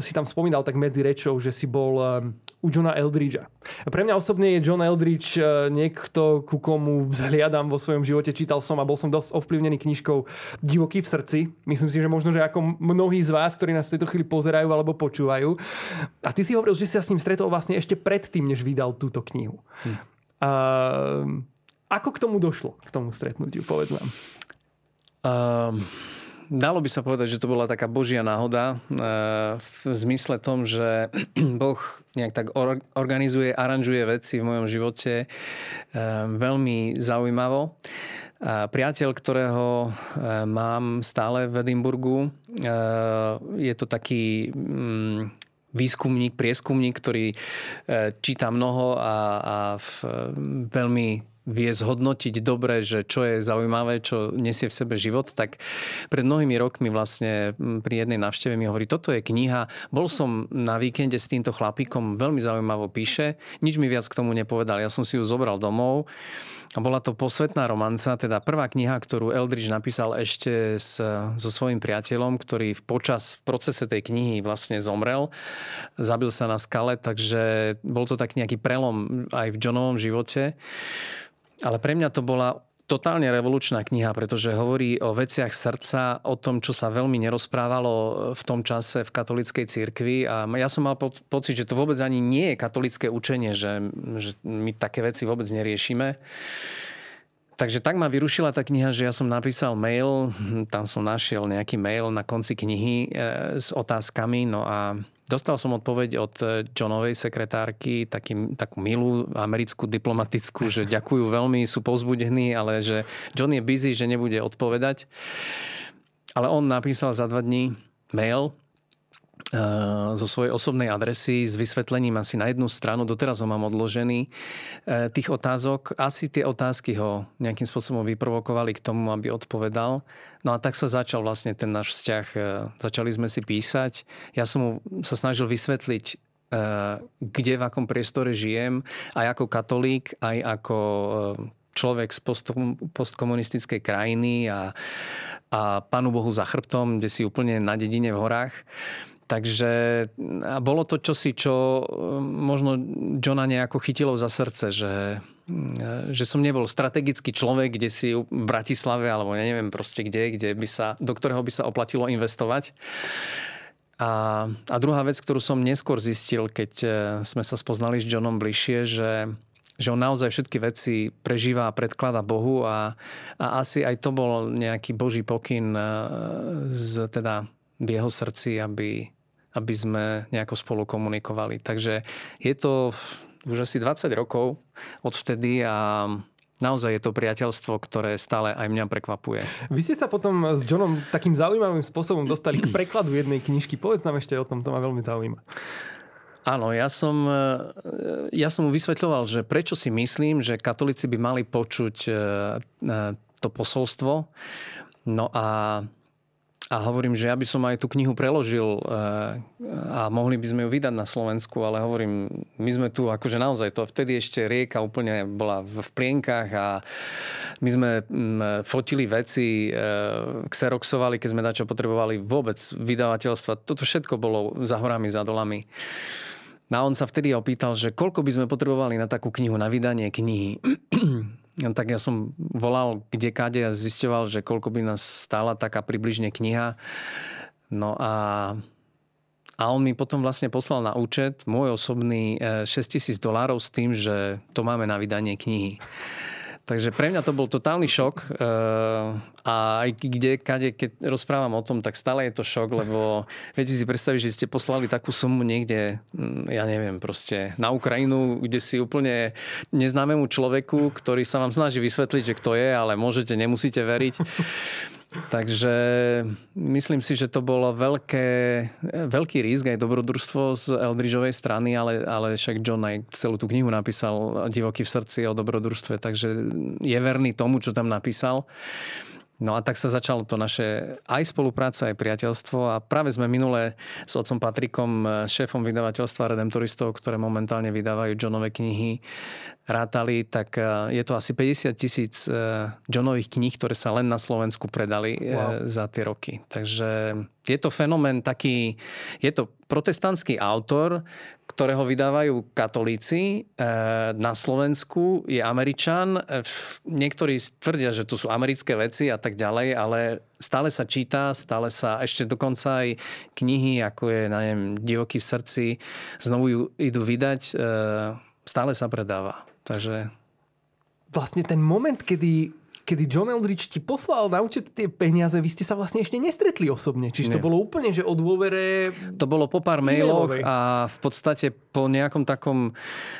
Si tam spomínal tak medzi rečou, že si bol u Johna Eldridgea. Pre mňa osobne je John Eldridge e, niekto, ku komu vzhliadam vo svojom živote. Čítal som a bol som dosť ovplyvnený knižkou Divoký v srdci. Myslím si, že možno, že ako mnohí z vás, ktorí nás v tejto chvíli pozerajú alebo počúvajú. A ty si hovoril, že si sa s ním stretol vlastne ešte predtým, než vydal túto knihu. Hm. Uh, ako k tomu došlo, k tomu stretnutiu, povedz nám. Um, dalo by sa povedať, že to bola taká božia náhoda uh, v zmysle tom, že Boh nejak tak organizuje, aranžuje veci v mojom živote uh, veľmi zaujímavo. Priateľ, ktorého uh, mám stále v Edimburgu, je to taký um, výskumník, prieskumník, ktorý číta mnoho a, a v, veľmi vie zhodnotiť dobre, že čo je zaujímavé, čo nesie v sebe život, tak pred mnohými rokmi vlastne pri jednej návšteve mi hovorí, toto je kniha, bol som na víkende s týmto chlapíkom, veľmi zaujímavo píše, nič mi viac k tomu nepovedal, ja som si ju zobral domov a bola to posvetná romanca, teda prvá kniha, ktorú Eldridge napísal ešte s, so svojím priateľom, ktorý v počas, v procese tej knihy vlastne zomrel. Zabil sa na skale, takže bol to tak nejaký prelom aj v Johnovom živote. Ale pre mňa to bola totálne revolučná kniha, pretože hovorí o veciach srdca, o tom, čo sa veľmi nerozprávalo v tom čase v katolíckej cirkvi. A ja som mal pocit, že to vôbec ani nie je katolické učenie, že, že my také veci vôbec neriešime. Takže tak ma vyrušila tá kniha, že ja som napísal mail, tam som našiel nejaký mail na konci knihy e, s otázkami, no a Dostal som odpoveď od eh, Johnovej sekretárky, taký, takú milú americkú diplomatickú, že ďakujú veľmi, sú povzbudení, ale že John je busy, že nebude odpovedať. Ale on napísal za dva dní mail, zo svojej osobnej adresy s vysvetlením asi na jednu stranu, doteraz ho mám odložený, eh, tých otázok. Asi tie otázky ho nejakým spôsobom vyprovokovali k tomu, aby odpovedal. No a tak sa začal vlastne ten náš vzťah. Eh, začali sme si písať. Ja som mu sa snažil vysvetliť, kde, v akom priestore žijem, aj ako katolík, aj ako človek z postkomunistickej krajiny a, a Pánu Bohu za chrbtom, kde si úplne na dedine v horách. Takže a bolo to čosi, čo e, možno Johna nejako chytilo za srdce, že, e, že som nebol strategický človek, kde si v Bratislave alebo ja neviem proste kde, kde by sa, do ktorého by sa oplatilo investovať. A, a druhá vec, ktorú som neskôr zistil, keď e, sme sa spoznali s Johnom bližšie, že, že on naozaj všetky veci prežíva a predklada Bohu a, a asi aj to bol nejaký Boží pokyn z, teda v jeho srdci, aby, aby sme nejako spolu komunikovali. Takže je to už asi 20 rokov odvtedy a naozaj je to priateľstvo, ktoré stále aj mňa prekvapuje. Vy ste sa potom s Johnom takým zaujímavým spôsobom dostali k prekladu jednej knižky. Povedz nám ešte o tom, to ma veľmi zaujíma. Áno, ja som, ja som mu vysvetľoval, že prečo si myslím, že katolíci by mali počuť e, to posolstvo. No a a hovorím, že ja by som aj tú knihu preložil eh, a mohli by sme ju vydať na Slovensku, ale hovorím, my sme tu akože naozaj, to vtedy ešte rieka úplne bola v plienkach a my sme mm, fotili veci, eh, xeroxovali, keď sme dačo potrebovali vôbec vydavateľstva. Toto všetko bolo za horami, za dolami. No a on sa vtedy opýtal, že koľko by sme potrebovali na takú knihu, na vydanie knihy. Tak ja som volal kde kade a zisťoval, že koľko by nás stála taká približne kniha. No a, a on mi potom vlastne poslal na účet môj osobný 6000 e, dolárov s tým, že to máme na vydanie knihy. Takže pre mňa to bol totálny šok eh, a aj kde, kade, keď rozprávam o tom, tak stále je to šok, lebo viete si predstaviť, že ste poslali takú sumu niekde, mm, ja neviem, proste na Ukrajinu, kde si úplne neznámemu človeku, ktorý sa vám snaží vysvetliť, že kto je, ale môžete, nemusíte veriť. Takže myslím si, že to bolo veľké, veľký risk aj dobrodružstvo z Eldridgeovej strany, ale, ale však John aj celú tú knihu napísal Divoký v srdci o dobrodružstve, takže je verný tomu, čo tam napísal. No a tak sa začalo to naše aj spolupráca, aj priateľstvo a práve sme minule s otcom Patrikom, šéfom vydavateľstva Redemptoristov, ktoré momentálne vydávajú Johnové knihy, rátali, tak e, je to asi 50 tisíc e, Johnových kníh, ktoré sa len na Slovensku predali e, wow. za tie roky. Takže je to fenomén taký, je to protestantský autor, ktorého vydávajú katolíci na Slovensku, je Američan. Niektorí tvrdia, že tu sú americké veci a tak ďalej, ale stále sa číta, stále sa ešte dokonca aj knihy, ako je, neviem, Divoký v srdci, znovu ju idú vydať, stále sa predáva. Takže... Vlastne ten moment, kedy kedy John Eldridge ti poslal na účet tie peniaze, vy ste sa vlastne ešte nestretli osobne. Čiže Nie. to bolo úplne, že o dôvere... To bolo po pár mailoch a v podstate po nejakom takom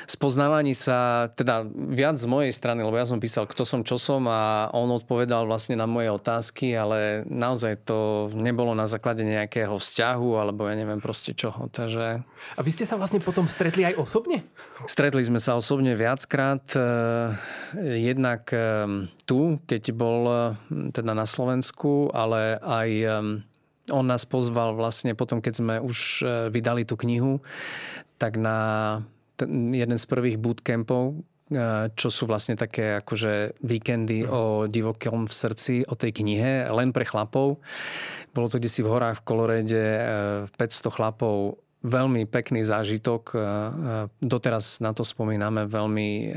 spoznávaní sa, teda viac z mojej strany, lebo ja som písal, kto som, čo som a on odpovedal vlastne na moje otázky, ale naozaj to nebolo na základe nejakého vzťahu alebo ja neviem proste čoho. Takže... A vy ste sa vlastne potom stretli aj osobne? Stretli sme sa osobne viackrát. Eh, jednak eh, tu, keď bol eh, teda na Slovensku, ale aj on nás pozval vlastne potom, keď sme už vydali tú knihu, tak na jeden z prvých bootcampov, čo sú vlastne také akože víkendy o divokom v srdci, o tej knihe, len pre chlapov. Bolo to kde si v horách v Kolorede, 500 chlapov veľmi pekný zážitok. Doteraz na to spomíname veľmi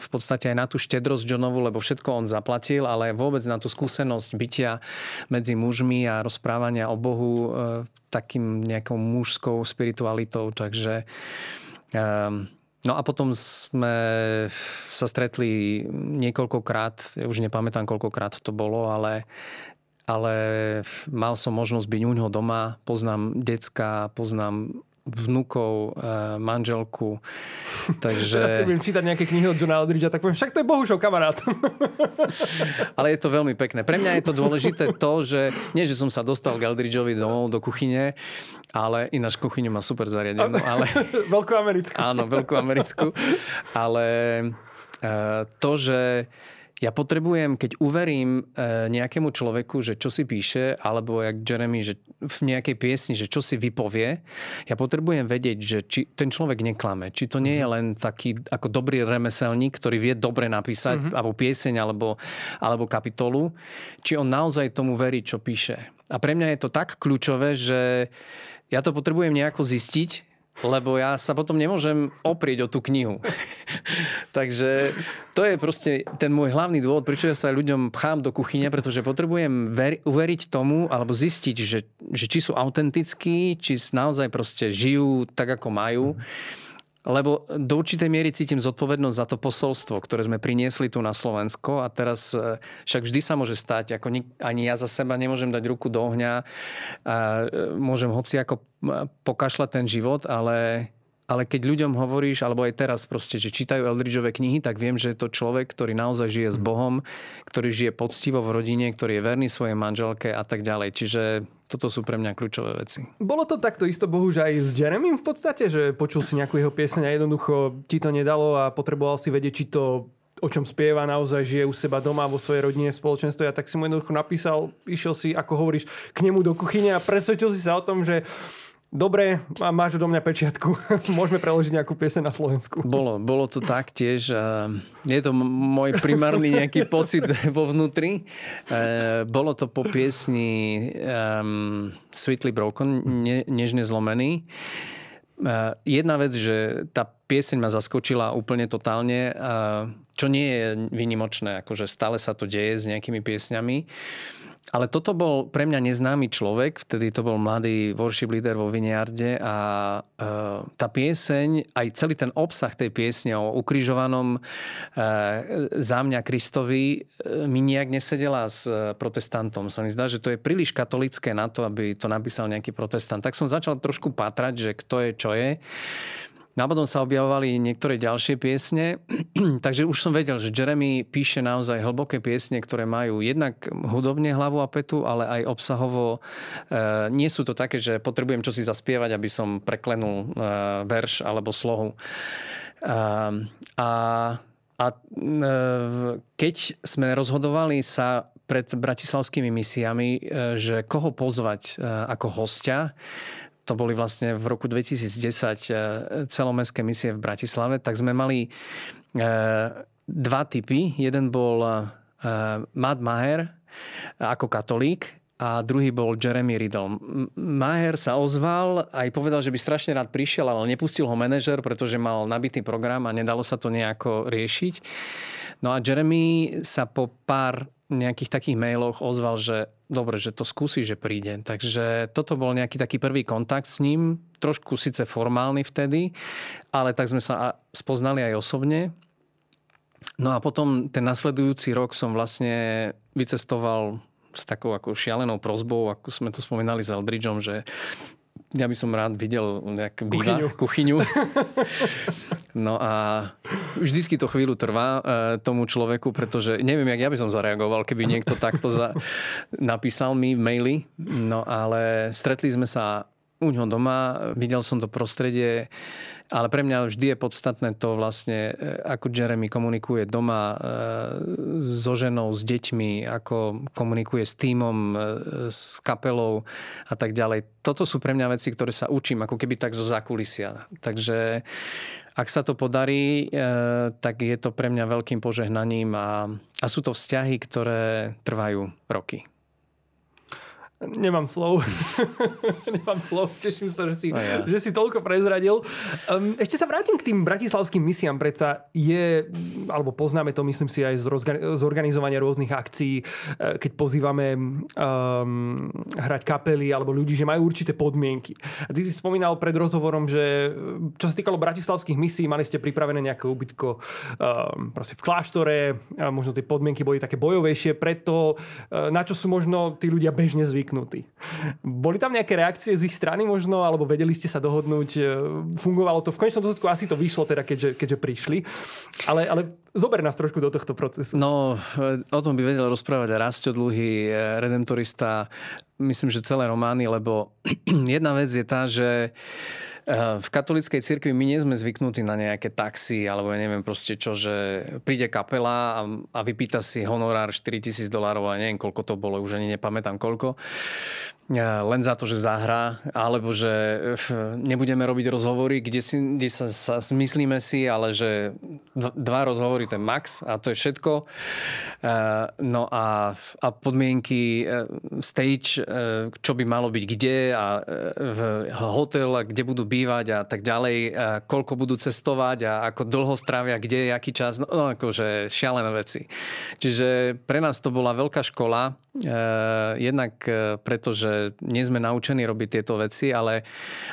v podstate aj na tú štedrosť Johnovu, lebo všetko on zaplatil, ale vôbec na tú skúsenosť bytia medzi mužmi a rozprávania o Bohu takým nejakou mužskou spiritualitou. Takže No a potom sme sa stretli niekoľkokrát, ja už nepamätám koľkokrát to bolo, ale ale mal som možnosť byť u ňoho doma, poznám decka, poznám vnúkov, eh, manželku. Takže... Teraz keď budem čítať nejaké knihy od Johna Aldridgea, tak poviem, však to je Bohušov kamarát. Ale je to veľmi pekné. Pre mňa je to dôležité to, že nie, že som sa dostal k Aldridgeovi domov do kuchyne, ale ináč kuchyňu má super zariadenú. Ale... veľkú americkú. Áno, veľkú americkú. Ale eh, to, že ja potrebujem, keď uverím e, nejakému človeku, že čo si píše, alebo jak Jeremy, že v nejakej piesni, že čo si vypovie, ja potrebujem vedieť, že či ten človek neklame. Či to nie je mhm. len taký ako dobrý remeselník, ktorý vie dobre napísať, mm-hmm. alebo pieseň, alebo, alebo kapitolu, či on naozaj tomu verí, čo píše. A pre mňa je to tak kľúčové, že ja to potrebujem nejako zistiť, lebo ja sa potom nemôžem oprieť o tú knihu. Takže to je proste ten môj hlavný dôvod, prečo ja sa ľuďom pchám do kuchyne, pretože potrebujem veri- uveriť tomu alebo zistiť, že, že či sú autentickí, či naozaj proste žijú tak, ako majú. Mm lebo do určitej miery cítim zodpovednosť za to posolstvo, ktoré sme priniesli tu na Slovensko a teraz e, však vždy sa môže stať, ako ani ja za seba nemôžem dať ruku do ohňa a e, môžem hoci ako pokašľať ten život, ale ale keď ľuďom hovoríš, alebo aj teraz proste, že čítajú Eldridgeové knihy, tak viem, že je to človek, ktorý naozaj žije s mhm. Bohom, ktorý žije poctivo v rodine, ktorý je verný svojej manželke a tak ďalej. Čiže toto sú pre mňa kľúčové veci. Bolo to takto isto Bohu, že aj s Jeremym v podstate, že počul si nejakú jeho pieseň a jednoducho ti to nedalo a potreboval si vedieť, či to o čom spieva, naozaj žije u seba doma, vo svojej rodine, v spoločenstve a tak si mu jednoducho napísal, išiel si, ako hovoríš, k nemu do kuchyne a presvedčil si sa o tom, že Dobre, máš do mňa pečiatku. Môžeme preložiť nejakú piese na Slovensku. Bolo, bolo to tak tiež. Je to môj primárny nejaký pocit vo vnútri. E, bolo to po piesni um, Sweetly Broken, ne, Nežne zlomený. E, jedna vec, že tá pieseň ma zaskočila úplne totálne, čo nie je vynimočné, akože stále sa to deje s nejakými piesňami. Ale toto bol pre mňa neznámy človek, vtedy to bol mladý worship leader vo Viniarde a e, tá pieseň, aj celý ten obsah tej piesne o ukrižovanom e, za mňa Kristovi e, mi nejak nesedela s protestantom. Sa mi zdá, že to je príliš katolické na to, aby to napísal nejaký protestant. Tak som začal trošku patrať, že kto je, čo je. A potom sa objavovali niektoré ďalšie piesne, takže už som vedel, že Jeremy píše naozaj hlboké piesne, ktoré majú jednak hudobne hlavu a petu, ale aj obsahovo. E, nie sú to také, že potrebujem čosi zaspievať, aby som preklenul e, verš alebo slohu. E, a, a keď sme rozhodovali sa pred bratislavskými misiami, e, že koho pozvať ako hostia to boli vlastne v roku 2010 celomestské misie v Bratislave, tak sme mali dva typy. Jeden bol Matt Maher ako katolík a druhý bol Jeremy Riddle. Maher sa ozval aj povedal, že by strašne rád prišiel, ale nepustil ho manažer, pretože mal nabitý program a nedalo sa to nejako riešiť. No a Jeremy sa po pár nejakých takých mailoch ozval, že dobre, že to skúsi, že príde. Takže toto bol nejaký taký prvý kontakt s ním, trošku síce formálny vtedy, ale tak sme sa spoznali aj osobne. No a potom ten nasledujúci rok som vlastne vycestoval s takou ako šialenou prozbou, ako sme to spomínali s Eldridgeom, že ja by som rád videl nejak kuchyňu. Býva, kuchyňu. No a vždycky to chvíľu trvá e, tomu človeku, pretože neviem, jak ja by som zareagoval, keby niekto takto za, napísal mi maili. No ale stretli sme sa u ňo doma, videl som to prostredie ale pre mňa vždy je podstatné to vlastne, e, ako Jeremy komunikuje doma e, so ženou, s deťmi, ako komunikuje s týmom, e, s kapelou a tak ďalej. Toto sú pre mňa veci, ktoré sa učím ako keby tak zo zákulisia. Takže ak sa to podarí, tak je to pre mňa veľkým požehnaním a, a sú to vzťahy, ktoré trvajú roky. Nemám slov. Nemám slov. Teším sa, že si, ja. že si toľko prezradil. Um, ešte sa vrátim k tým bratislavským misiám. Predsa je, alebo poznáme to, myslím si, aj z, z organizovania rôznych akcií, eh, keď pozývame um, hrať kapely alebo ľudí, že majú určité podmienky. A ty si spomínal pred rozhovorom, že čo sa týkalo bratislavských misií, mali ste pripravené nejaké ubytko um, proste v kláštore, možno tie podmienky boli také bojovejšie, preto uh, na čo sú možno tí ľudia bežne zvyknutí zvyknutí. Boli tam nejaké reakcie z ich strany možno, alebo vedeli ste sa dohodnúť? E, fungovalo to? V konečnom dôsledku asi to vyšlo, teda, keďže, keďže prišli. Ale, ale zober nás trošku do tohto procesu. No, e, o tom by vedel rozprávať Rastio Dlhý, e, Redemptorista, myslím, že celé romány, lebo jedna vec je tá, že v katolíckej cirkvi my nie sme zvyknutí na nejaké taxi alebo ja neviem proste čo, že príde kapela a, a vypýta si honorár 4000 dolárov a neviem koľko to bolo, už ani nepamätám koľko len za to, že zahrá, alebo že nebudeme robiť rozhovory, kde, si, kde sa, sa myslíme si, ale že dva rozhovory to je max a to je všetko. No a, a podmienky stage, čo by malo byť kde a v hotel, kde budú bývať a tak ďalej, koľko budú cestovať a ako dlho strávia, kde, aký čas, no, no akože šialené veci. Čiže pre nás to bola veľká škola, jednak preto, že nie sme naučení robiť tieto veci, ale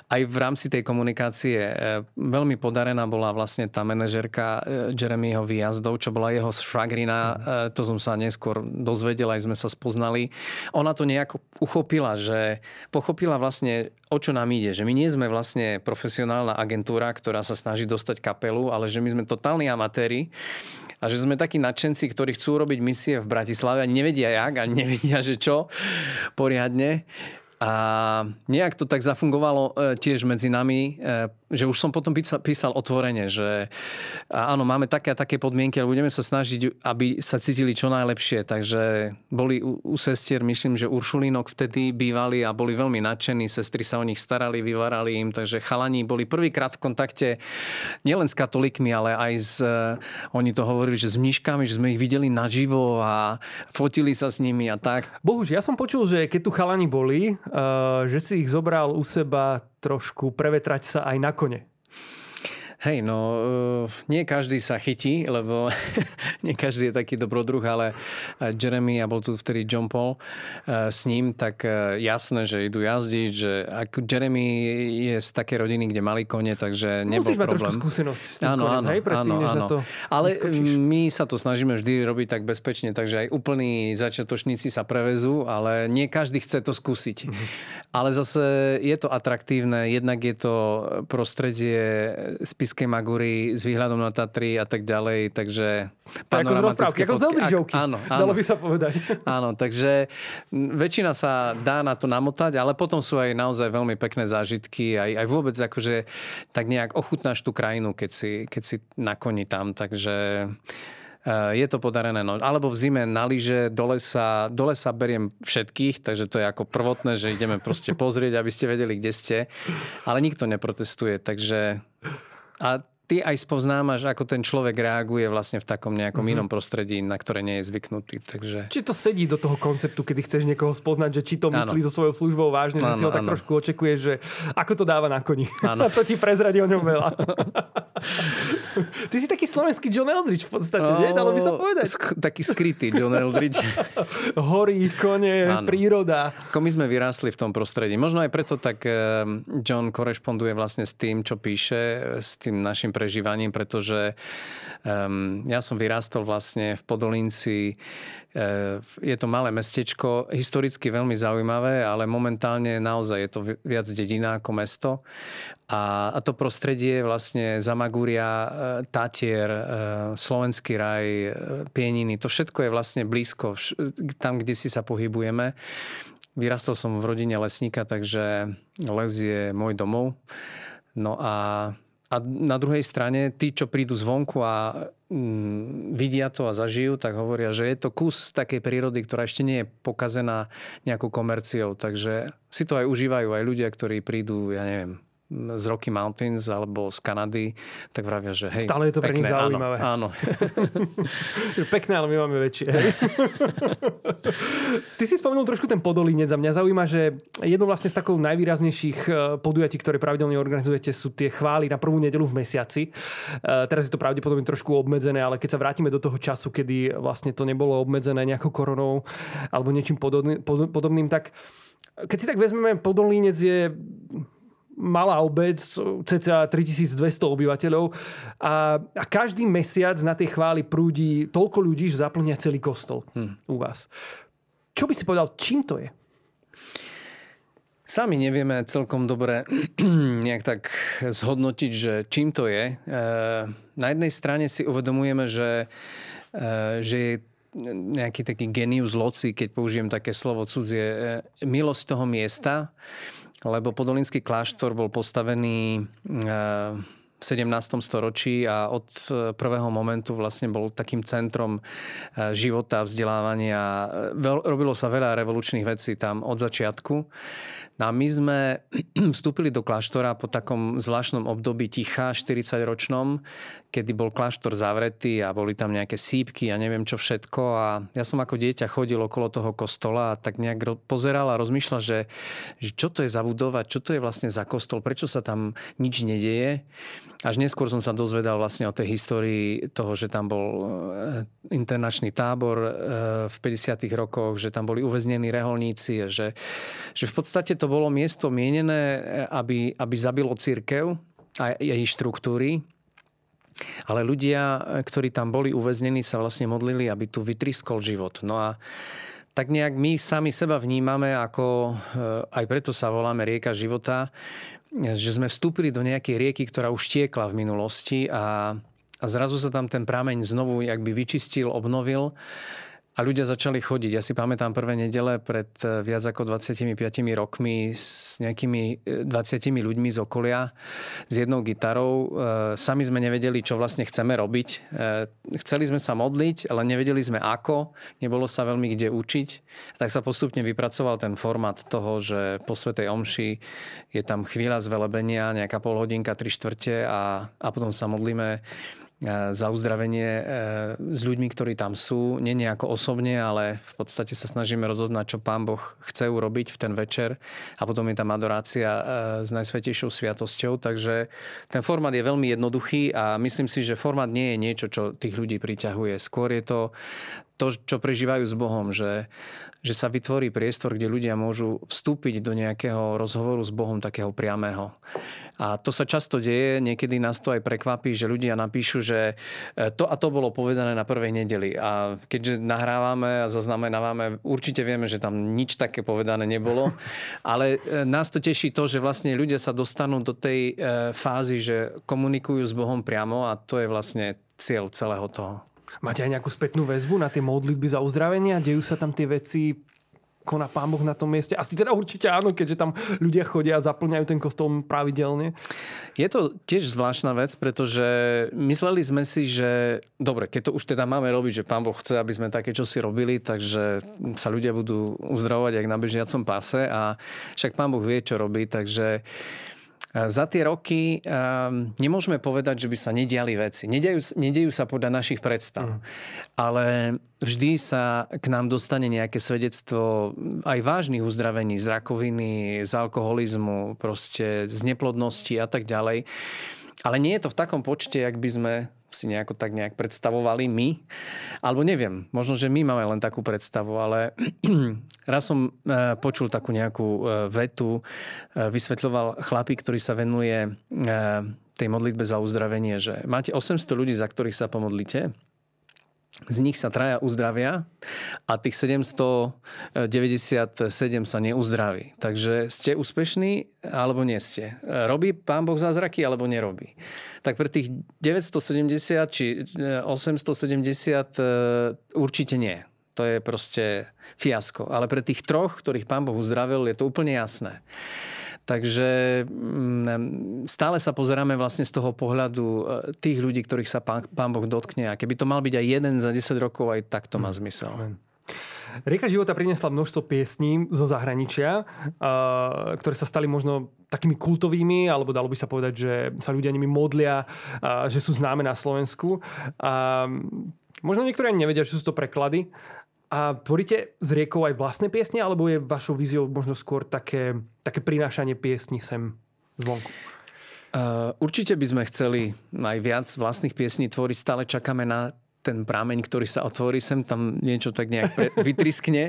aj v rámci tej komunikácie e, veľmi podarená bola vlastne tá manažerka e, Jeremyho výjazdov, čo bola jeho švagrina. E, to som sa neskôr dozvedel, aj sme sa spoznali. Ona to nejako uchopila, že pochopila vlastne, o čo nám ide. Že my nie sme vlastne profesionálna agentúra, ktorá sa snaží dostať kapelu, ale že my sme totálni amatéri a že sme takí nadšenci, ktorí chcú robiť misie v Bratislave a nevedia jak a nevedia, že čo poriadne. A nejak to tak zafungovalo e, tiež medzi nami, e, že už som potom písal, otvorene, že áno, máme také a také podmienky, ale budeme sa snažiť, aby sa cítili čo najlepšie. Takže boli u, u sestier, myslím, že Uršulínok vtedy bývali a boli veľmi nadšení, sestry sa o nich starali, vyvarali im, takže chalani boli prvýkrát v kontakte nielen s katolíkmi, ale aj s, e, oni to hovorili, že s mniškami, že sme ich videli naživo a fotili sa s nimi a tak. Bohuž, ja som počul, že keď tu chalani boli, že si ich zobral u seba trošku prevetrať sa aj na kone. Hej, no uh, nie každý sa chytí, lebo nie každý je taký dobrodruh, ale eh, Jeremy a bol tu vtedy John Paul uh, s ním, tak jasné, že idú jazdiť, že ak Jeremy je z také rodiny, kde mali kone, takže nebol Musíš mať trošku skúsenosť s tým áno, konem, áno, hej, predtým, áno, áno. to Ale vyskočíš. my sa to snažíme vždy robiť tak bezpečne, takže aj úplní začiatočníci sa prevezú, ale nie každý chce to skúsiť. Mm-hmm. Ale zase je to atraktívne, jednak je to prostredie Spiskej Magúry s výhľadom na Tatry a tak ďalej, takže... ako z rozprávky, ako z Eldridgeovky, áno, áno. dalo by sa povedať. Áno, takže väčšina sa dá na to namotať, ale potom sú aj naozaj veľmi pekné zážitky, aj, aj vôbec akože tak nejak ochutnáš tú krajinu, keď si, keď si na koni tam, takže je to podarené. No, alebo v zime na lyže, do lesa, do lesa beriem všetkých, takže to je ako prvotné, že ideme proste pozrieť, aby ste vedeli, kde ste. Ale nikto neprotestuje, takže... A ty aj spoznávaš, ako ten človek reaguje vlastne v takom nejakom mm-hmm. inom prostredí, na ktoré nie je zvyknutý. Takže... Či to sedí do toho konceptu, kedy chceš niekoho spoznať, že či to myslí so svojou službou vážne, ano, že si ho tak ano. trošku očakuješ, že ako to dáva na koni. Ano. to ti prezradí o ňom veľa. Ty si taký slovenský John Eldridge v podstate, oh, nie? Dalo by sa povedať. Sk- taký skrytý John Eldridge. Hory, kone, ano. príroda. Ako my sme vyrástli v tom prostredí. Možno aj preto tak eh, John korešponduje vlastne s tým, čo píše, s tým našim prežívaním, pretože um, ja som vyrástol vlastne v Podolinci. Uh, je to malé mestečko, historicky veľmi zaujímavé, ale momentálne naozaj je to viac dedina ako mesto. A, a to prostredie vlastne Zamagúria, e, Tatier, e, Slovenský raj, Pieniny, to všetko je vlastne blízko, tam, kde si sa pohybujeme. Vyrastol som v rodine lesníka, takže les je môj domov. No a a na druhej strane, tí, čo prídu zvonku a mm, vidia to a zažijú, tak hovoria, že je to kus takej prírody, ktorá ešte nie je pokazená nejakou komerciou. Takže si to aj užívajú aj ľudia, ktorí prídu, ja neviem, z Rocky Mountains alebo z Kanady, tak vravia, že hej, Stále je to pekné, pre nich zaujímavé. Áno. áno. pekné, ale my máme väčšie. Ty si spomenul trošku ten Podolínec a mňa zaujíma, že jedno vlastne z takou najvýraznejších e, podujatí, ktoré pravidelne organizujete, sú tie chvály na prvú nedelu v mesiaci. E, teraz je to pravdepodobne trošku obmedzené, ale keď sa vrátime do toho času, kedy vlastne to nebolo obmedzené nejakou koronou alebo niečím podobným, tak keď si tak vezmeme, Podolínec je malá obec, cca 3200 obyvateľov a, a každý mesiac na tej chváli prúdi toľko ľudí, že zaplnia celý kostol hmm. u vás. Čo by si povedal, čím to je? Sami nevieme celkom dobre nejak tak zhodnotiť, že čím to je. E, na jednej strane si uvedomujeme, že, e, že je nejaký taký genius loci, keď použijem také slovo cudzie, e, milosť toho miesta lebo Podolinský kláštor bol postavený eh, v 17. storočí a od eh, prvého momentu vlastne bol takým centrom eh, života, vzdelávania. Robilo sa veľa revolučných vecí tam od začiatku. No a my sme vstúpili do kláštora po takom zvláštnom období ticha, 40-ročnom, kedy bol kláštor zavretý a boli tam nejaké sípky a neviem čo všetko. A ja som ako dieťa chodil okolo toho kostola a tak nejak pozeral a rozmýšľal, že, že čo to je za budova, čo to je vlastne za kostol, prečo sa tam nič nedieje. Až neskôr som sa dozvedal vlastne o tej histórii toho, že tam bol e, internačný tábor e, v 50. rokoch, že tam boli uväznení reholníci, že, že v podstate to bolo miesto mienené, e, aby, aby zabilo církev a jej štruktúry. Ale ľudia, ktorí tam boli uväznení, sa vlastne modlili, aby tu vytriskol život. No a tak nejak my sami seba vnímame, ako aj preto sa voláme rieka života, že sme vstúpili do nejakej rieky, ktorá už tiekla v minulosti a, a zrazu sa tam ten prameň znovu jakby vyčistil, obnovil a ľudia začali chodiť. Ja si pamätám prvé nedele pred eh, viac ako 25 rokmi s nejakými 20 eh, ľuďmi z okolia s jednou gitarou. Eh, sami sme nevedeli, čo vlastne chceme robiť. Chceli sme sa modliť, ale nevedeli sme ako. Nebolo sa veľmi kde učiť. Tak sa postupne vypracoval ten format toho, že po Svetej Omši je tam chvíľa zvelebenia, nejaká pol hodinka, tri štvrte a, a potom sa modlíme za uzdravenie e, s ľuďmi, ktorí tam sú. Nie nejako osobne, ale v podstate sa snažíme rozoznať, čo Pán Boh chce urobiť v ten večer. A potom je tam adorácia e, s najsvetejšou sviatosťou. Takže ten formát je veľmi jednoduchý a myslím si, že formát nie je niečo, čo tých ľudí priťahuje. Skôr je to to, čo prežívajú s Bohom, že, že sa vytvorí priestor, kde ľudia môžu vstúpiť do nejakého rozhovoru s Bohom takého priamého. A to sa často deje, niekedy nás to aj prekvapí, že ľudia napíšu, že e, to a to bolo povedané na prvej nedeli. A keďže nahrávame a zaznamenávame, určite vieme, že tam nič také povedané nebolo. Ale e, nás to teší to, že vlastne ľudia sa dostanú do tej e, fázy, že komunikujú s Bohom priamo a to je vlastne cieľ celého toho. Máte aj nejakú spätnú väzbu na tie modlitby za uzdravenia? Dejú sa tam tie veci koná pán Boh na tom mieste? Asi teda určite áno, keďže tam ľudia chodia a zaplňajú ten kostol pravidelne. Je to tiež zvláštna vec, pretože mysleli sme si, že dobre, keď to už teda máme robiť, že pán Boh chce, aby sme také čo si robili, takže sa ľudia budú uzdravovať jak na bežiacom páse a však pán Boh vie, čo robí, takže za tie roky um, nemôžeme povedať, že by sa nediali veci. Nedejú, nedejú sa podľa našich predstav. Mm. Ale vždy sa k nám dostane nejaké svedectvo aj vážnych uzdravení z rakoviny, z alkoholizmu, proste z neplodnosti a tak ďalej. Ale nie je to v takom počte, jak by sme si nejako tak nejak predstavovali my. Alebo neviem, možno, že my máme len takú predstavu, ale raz som e, počul takú nejakú e, vetu, e, vysvetľoval chlapík, ktorý sa venuje tej modlitbe za uzdravenie, že máte 800 ľudí, za ktorých sa pomodlíte z nich sa traja uzdravia a tých 797 sa neuzdraví. Takže ste úspešní alebo nie ste. Robí pán Boh zázraky alebo nerobí. Tak pre tých 970 či 870 e, určite nie. To je proste fiasko. Ale pre tých troch, ktorých pán Boh uzdravil, je to úplne jasné. Takže mm, stále sa pozeráme vlastne z toho pohľadu e, tých ľudí, ktorých sa pán, pán Boh dotkne. A keby to mal byť aj jeden za 10 rokov, aj tak to má hm. zmysel. Rieka života priniesla množstvo piesní zo zahraničia, ktoré sa stali možno takými kultovými, alebo dalo by sa povedať, že sa ľudia nimi modlia, že sú známe na Slovensku. A možno niektorí ani nevedia, že sú to preklady. A tvoríte s riekou aj vlastné piesne, alebo je vašou víziou možno skôr také, také prinášanie piesní sem zvonku? Uh, určite by sme chceli aj viac vlastných piesní tvoriť. Stále čakáme na ten prámeň, ktorý sa otvorí sem, tam niečo tak nejak pre, vytriskne.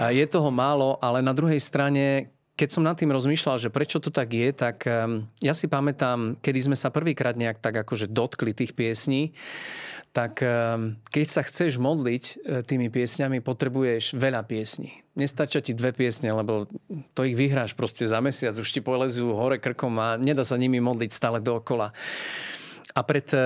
Je toho málo, ale na druhej strane, keď som nad tým rozmýšľal, že prečo to tak je, tak um, ja si pamätám, kedy sme sa prvýkrát nejak tak akože dotkli tých piesní, tak ehm, keď sa chceš modliť e, tými piesňami, potrebuješ veľa piesní. Nestačia ti dve piesne, lebo to ich vyhráš proste za mesiac, už ti polezú hore krkom a nedá sa nimi modliť stále dookola. A pred e,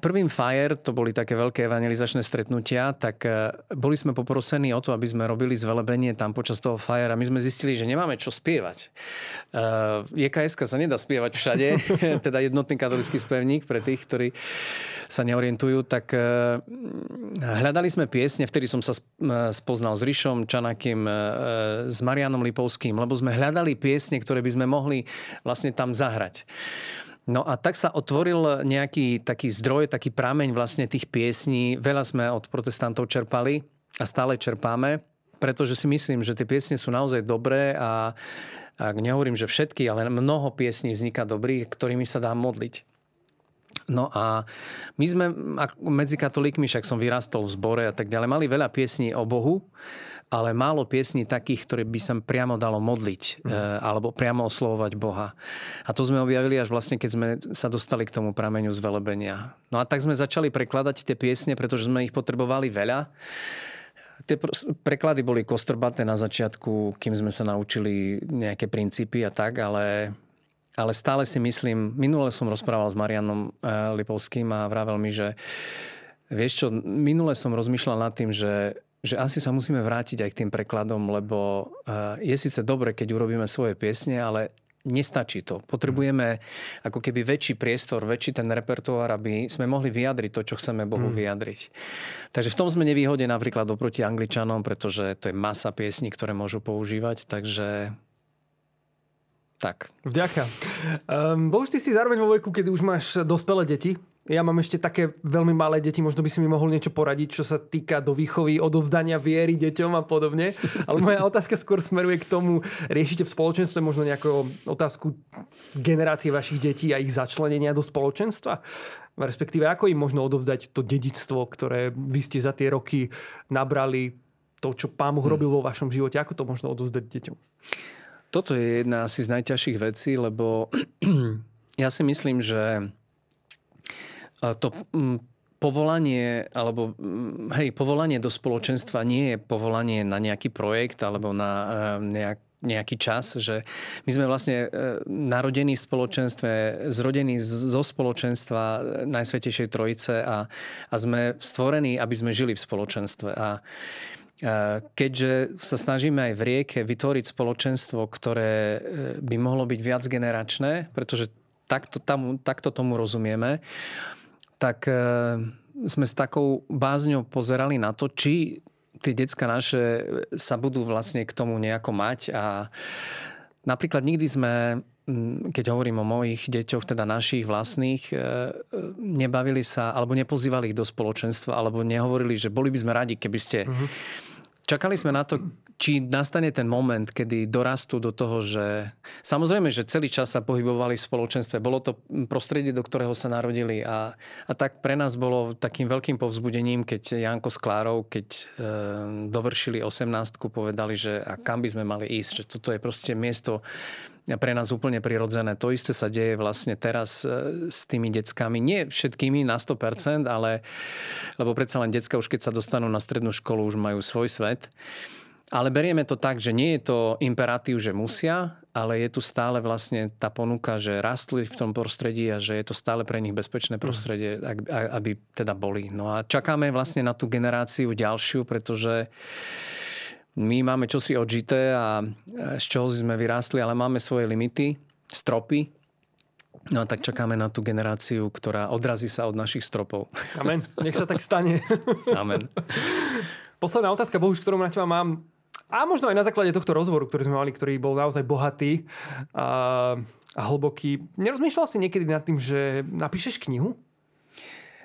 prvým Fire, to boli také veľké evangelizačné stretnutia, tak e, boli sme poprosení o to, aby sme robili zvelebenie tam počas toho Fire a my sme zistili, že nemáme čo spievať. JKS sa nedá spievať všade, teda jednotný katolický spevník pre tých, ktorí sa neorientujú, tak hľadali sme piesne, vtedy som sa spoznal s Rišom Čanakým, s Marianom Lipovským, lebo sme hľadali piesne, ktoré by sme mohli vlastne tam zahrať. No a tak sa otvoril nejaký taký zdroj, taký prameň vlastne tých piesní. Veľa sme od protestantov čerpali a stále čerpáme, pretože si myslím, že tie piesne sú naozaj dobré a ak nehovorím, že všetky, ale mnoho piesní vzniká dobrých, ktorými sa dá modliť. No a my sme medzi katolíkmi, však som vyrastol v zbore a tak ďalej, mali veľa piesní o Bohu, ale málo piesní takých, ktoré by sa priamo dalo modliť mm. alebo priamo oslovovať Boha. A to sme objavili až vlastne, keď sme sa dostali k tomu prameňu z velebenia. No a tak sme začali prekladať tie piesne, pretože sme ich potrebovali veľa. Tie preklady boli kostrbaté na začiatku, kým sme sa naučili nejaké princípy a tak, ale ale stále si myslím, minule som rozprával s Marianom eh, Lipovským a vravel mi, že vieš čo, minule som rozmýšľal nad tým, že že asi sa musíme vrátiť aj k tým prekladom, lebo eh, je síce dobre, keď urobíme svoje piesne, ale nestačí to. Potrebujeme ako keby väčší priestor, väčší ten repertoár, aby sme mohli vyjadriť to, čo chceme Bohu mm. vyjadriť. Takže v tom sme nevýhode napríklad oproti Angličanom, pretože to je masa piesní, ktoré môžu používať, takže tak. Vďaka. Um, bol ty si zároveň vo veku, kedy už máš dospelé deti. Ja mám ešte také veľmi malé deti, možno by si mi mohol niečo poradiť, čo sa týka do výchovy, odovzdania viery deťom a podobne. Ale moja otázka skôr smeruje k tomu, riešite v spoločenstve možno nejakú otázku generácie vašich detí a ich začlenenia do spoločenstva? Respektíve, ako im možno odovzdať to dedictvo, ktoré vy ste za tie roky nabrali, to, čo pán Boh hm. robil vo vašom živote, ako to možno odovzdať deťom? Toto je jedna asi z najťažších vecí, lebo ja si myslím, že to povolanie, alebo hej, povolanie do spoločenstva nie je povolanie na nejaký projekt alebo na nejak, nejaký čas, že my sme vlastne e, narodení v spoločenstve, zrodení zo spoločenstva Najsvetejšej Trojice a, a sme stvorení, aby sme žili v spoločenstve. A keďže sa snažíme aj v rieke vytvoriť spoločenstvo, ktoré by mohlo byť viac generačné, pretože takto, tam, takto tomu rozumieme, tak sme s takou bázňou pozerali na to, či tie decka naše sa budú vlastne k tomu nejako mať a napríklad nikdy sme keď hovorím o mojich deťoch, teda našich vlastných, e, nebavili sa alebo nepozývali ich do spoločenstva, alebo nehovorili, že boli by sme radi, keby ste... Uh-huh. Čakali sme na to, či nastane ten moment, kedy dorastú do toho, že samozrejme, že celý čas sa pohybovali v spoločenstve. Bolo to prostredie, do ktorého sa narodili a, a tak pre nás bolo takým veľkým povzbudením, keď Janko s Klárou, keď e, dovršili 18 povedali, že a kam by sme mali ísť, že toto je proste miesto pre nás úplne prirodzené. To isté sa deje vlastne teraz e, s tými deckami. Nie všetkými na 100%, ale lebo predsa len decka už keď sa dostanú na strednú školu, už majú svoj svet. Ale berieme to tak, že nie je to imperatív, že musia, ale je tu stále vlastne tá ponuka, že rastli v tom prostredí a že je to stále pre nich bezpečné prostredie, aby teda boli. No a čakáme vlastne na tú generáciu ďalšiu, pretože my máme čosi odžité a z čoho sme vyrástli, ale máme svoje limity, stropy. No a tak čakáme na tú generáciu, ktorá odrazí sa od našich stropov. Amen. Nech sa tak stane. Amen. Posledná otázka, Bohuž, ktorú na teba mám a možno aj na základe tohto rozhovoru, ktorý sme mali, ktorý bol naozaj bohatý a, a hlboký. Nerozmýšľal si niekedy nad tým, že napíšeš knihu?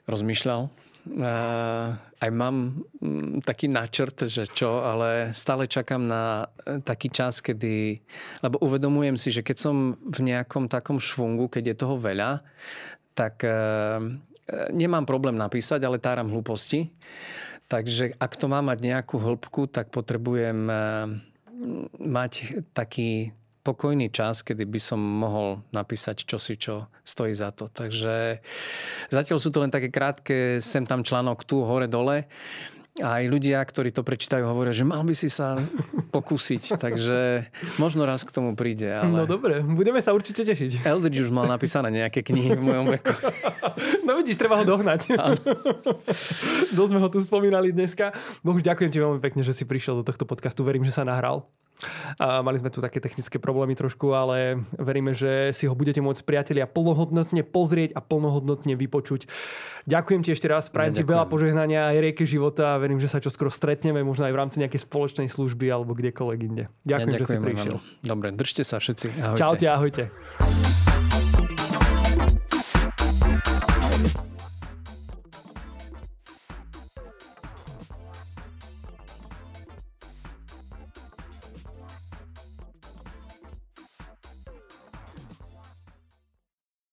Rozmýšľal. Uh, aj mám um, taký načrt, že čo, ale stále čakám na e, taký čas, kedy... Lebo uvedomujem si, že keď som v nejakom takom švungu, keď je toho veľa, tak uh, nemám problém napísať, ale táram hlúposti. Takže ak to má mať nejakú hĺbku, tak potrebujem eh, mať taký pokojný čas, kedy by som mohol napísať čosi, čo stojí za to. Takže zatiaľ sú to len také krátke, sem tam článok tu, hore, dole aj ľudia, ktorí to prečítajú, hovoria, že mal by si sa pokúsiť. Takže možno raz k tomu príde. Ale... No dobre, budeme sa určite tešiť. Eldridge už mal napísané nejaké knihy v mojom veku. No vidíš, treba ho dohnať. Dosť sme ho tu spomínali dneska. Bohu, ďakujem ti veľmi pekne, že si prišiel do tohto podcastu. Verím, že sa nahral. A mali sme tu také technické problémy trošku, ale veríme, že si ho budete môcť priatelia plnohodnotne pozrieť a plnohodnotne vypočuť. Ďakujem ti ešte raz, prajem ti veľa požehnania aj rieke života a verím, že sa čo skoro stretneme, možno aj v rámci nejakej spoločnej služby alebo kdekoľvek inde. Ďakujem, ja, ďakujem že si prišiel. Dobre, držte sa všetci. Ahojte. Čaute, ahojte.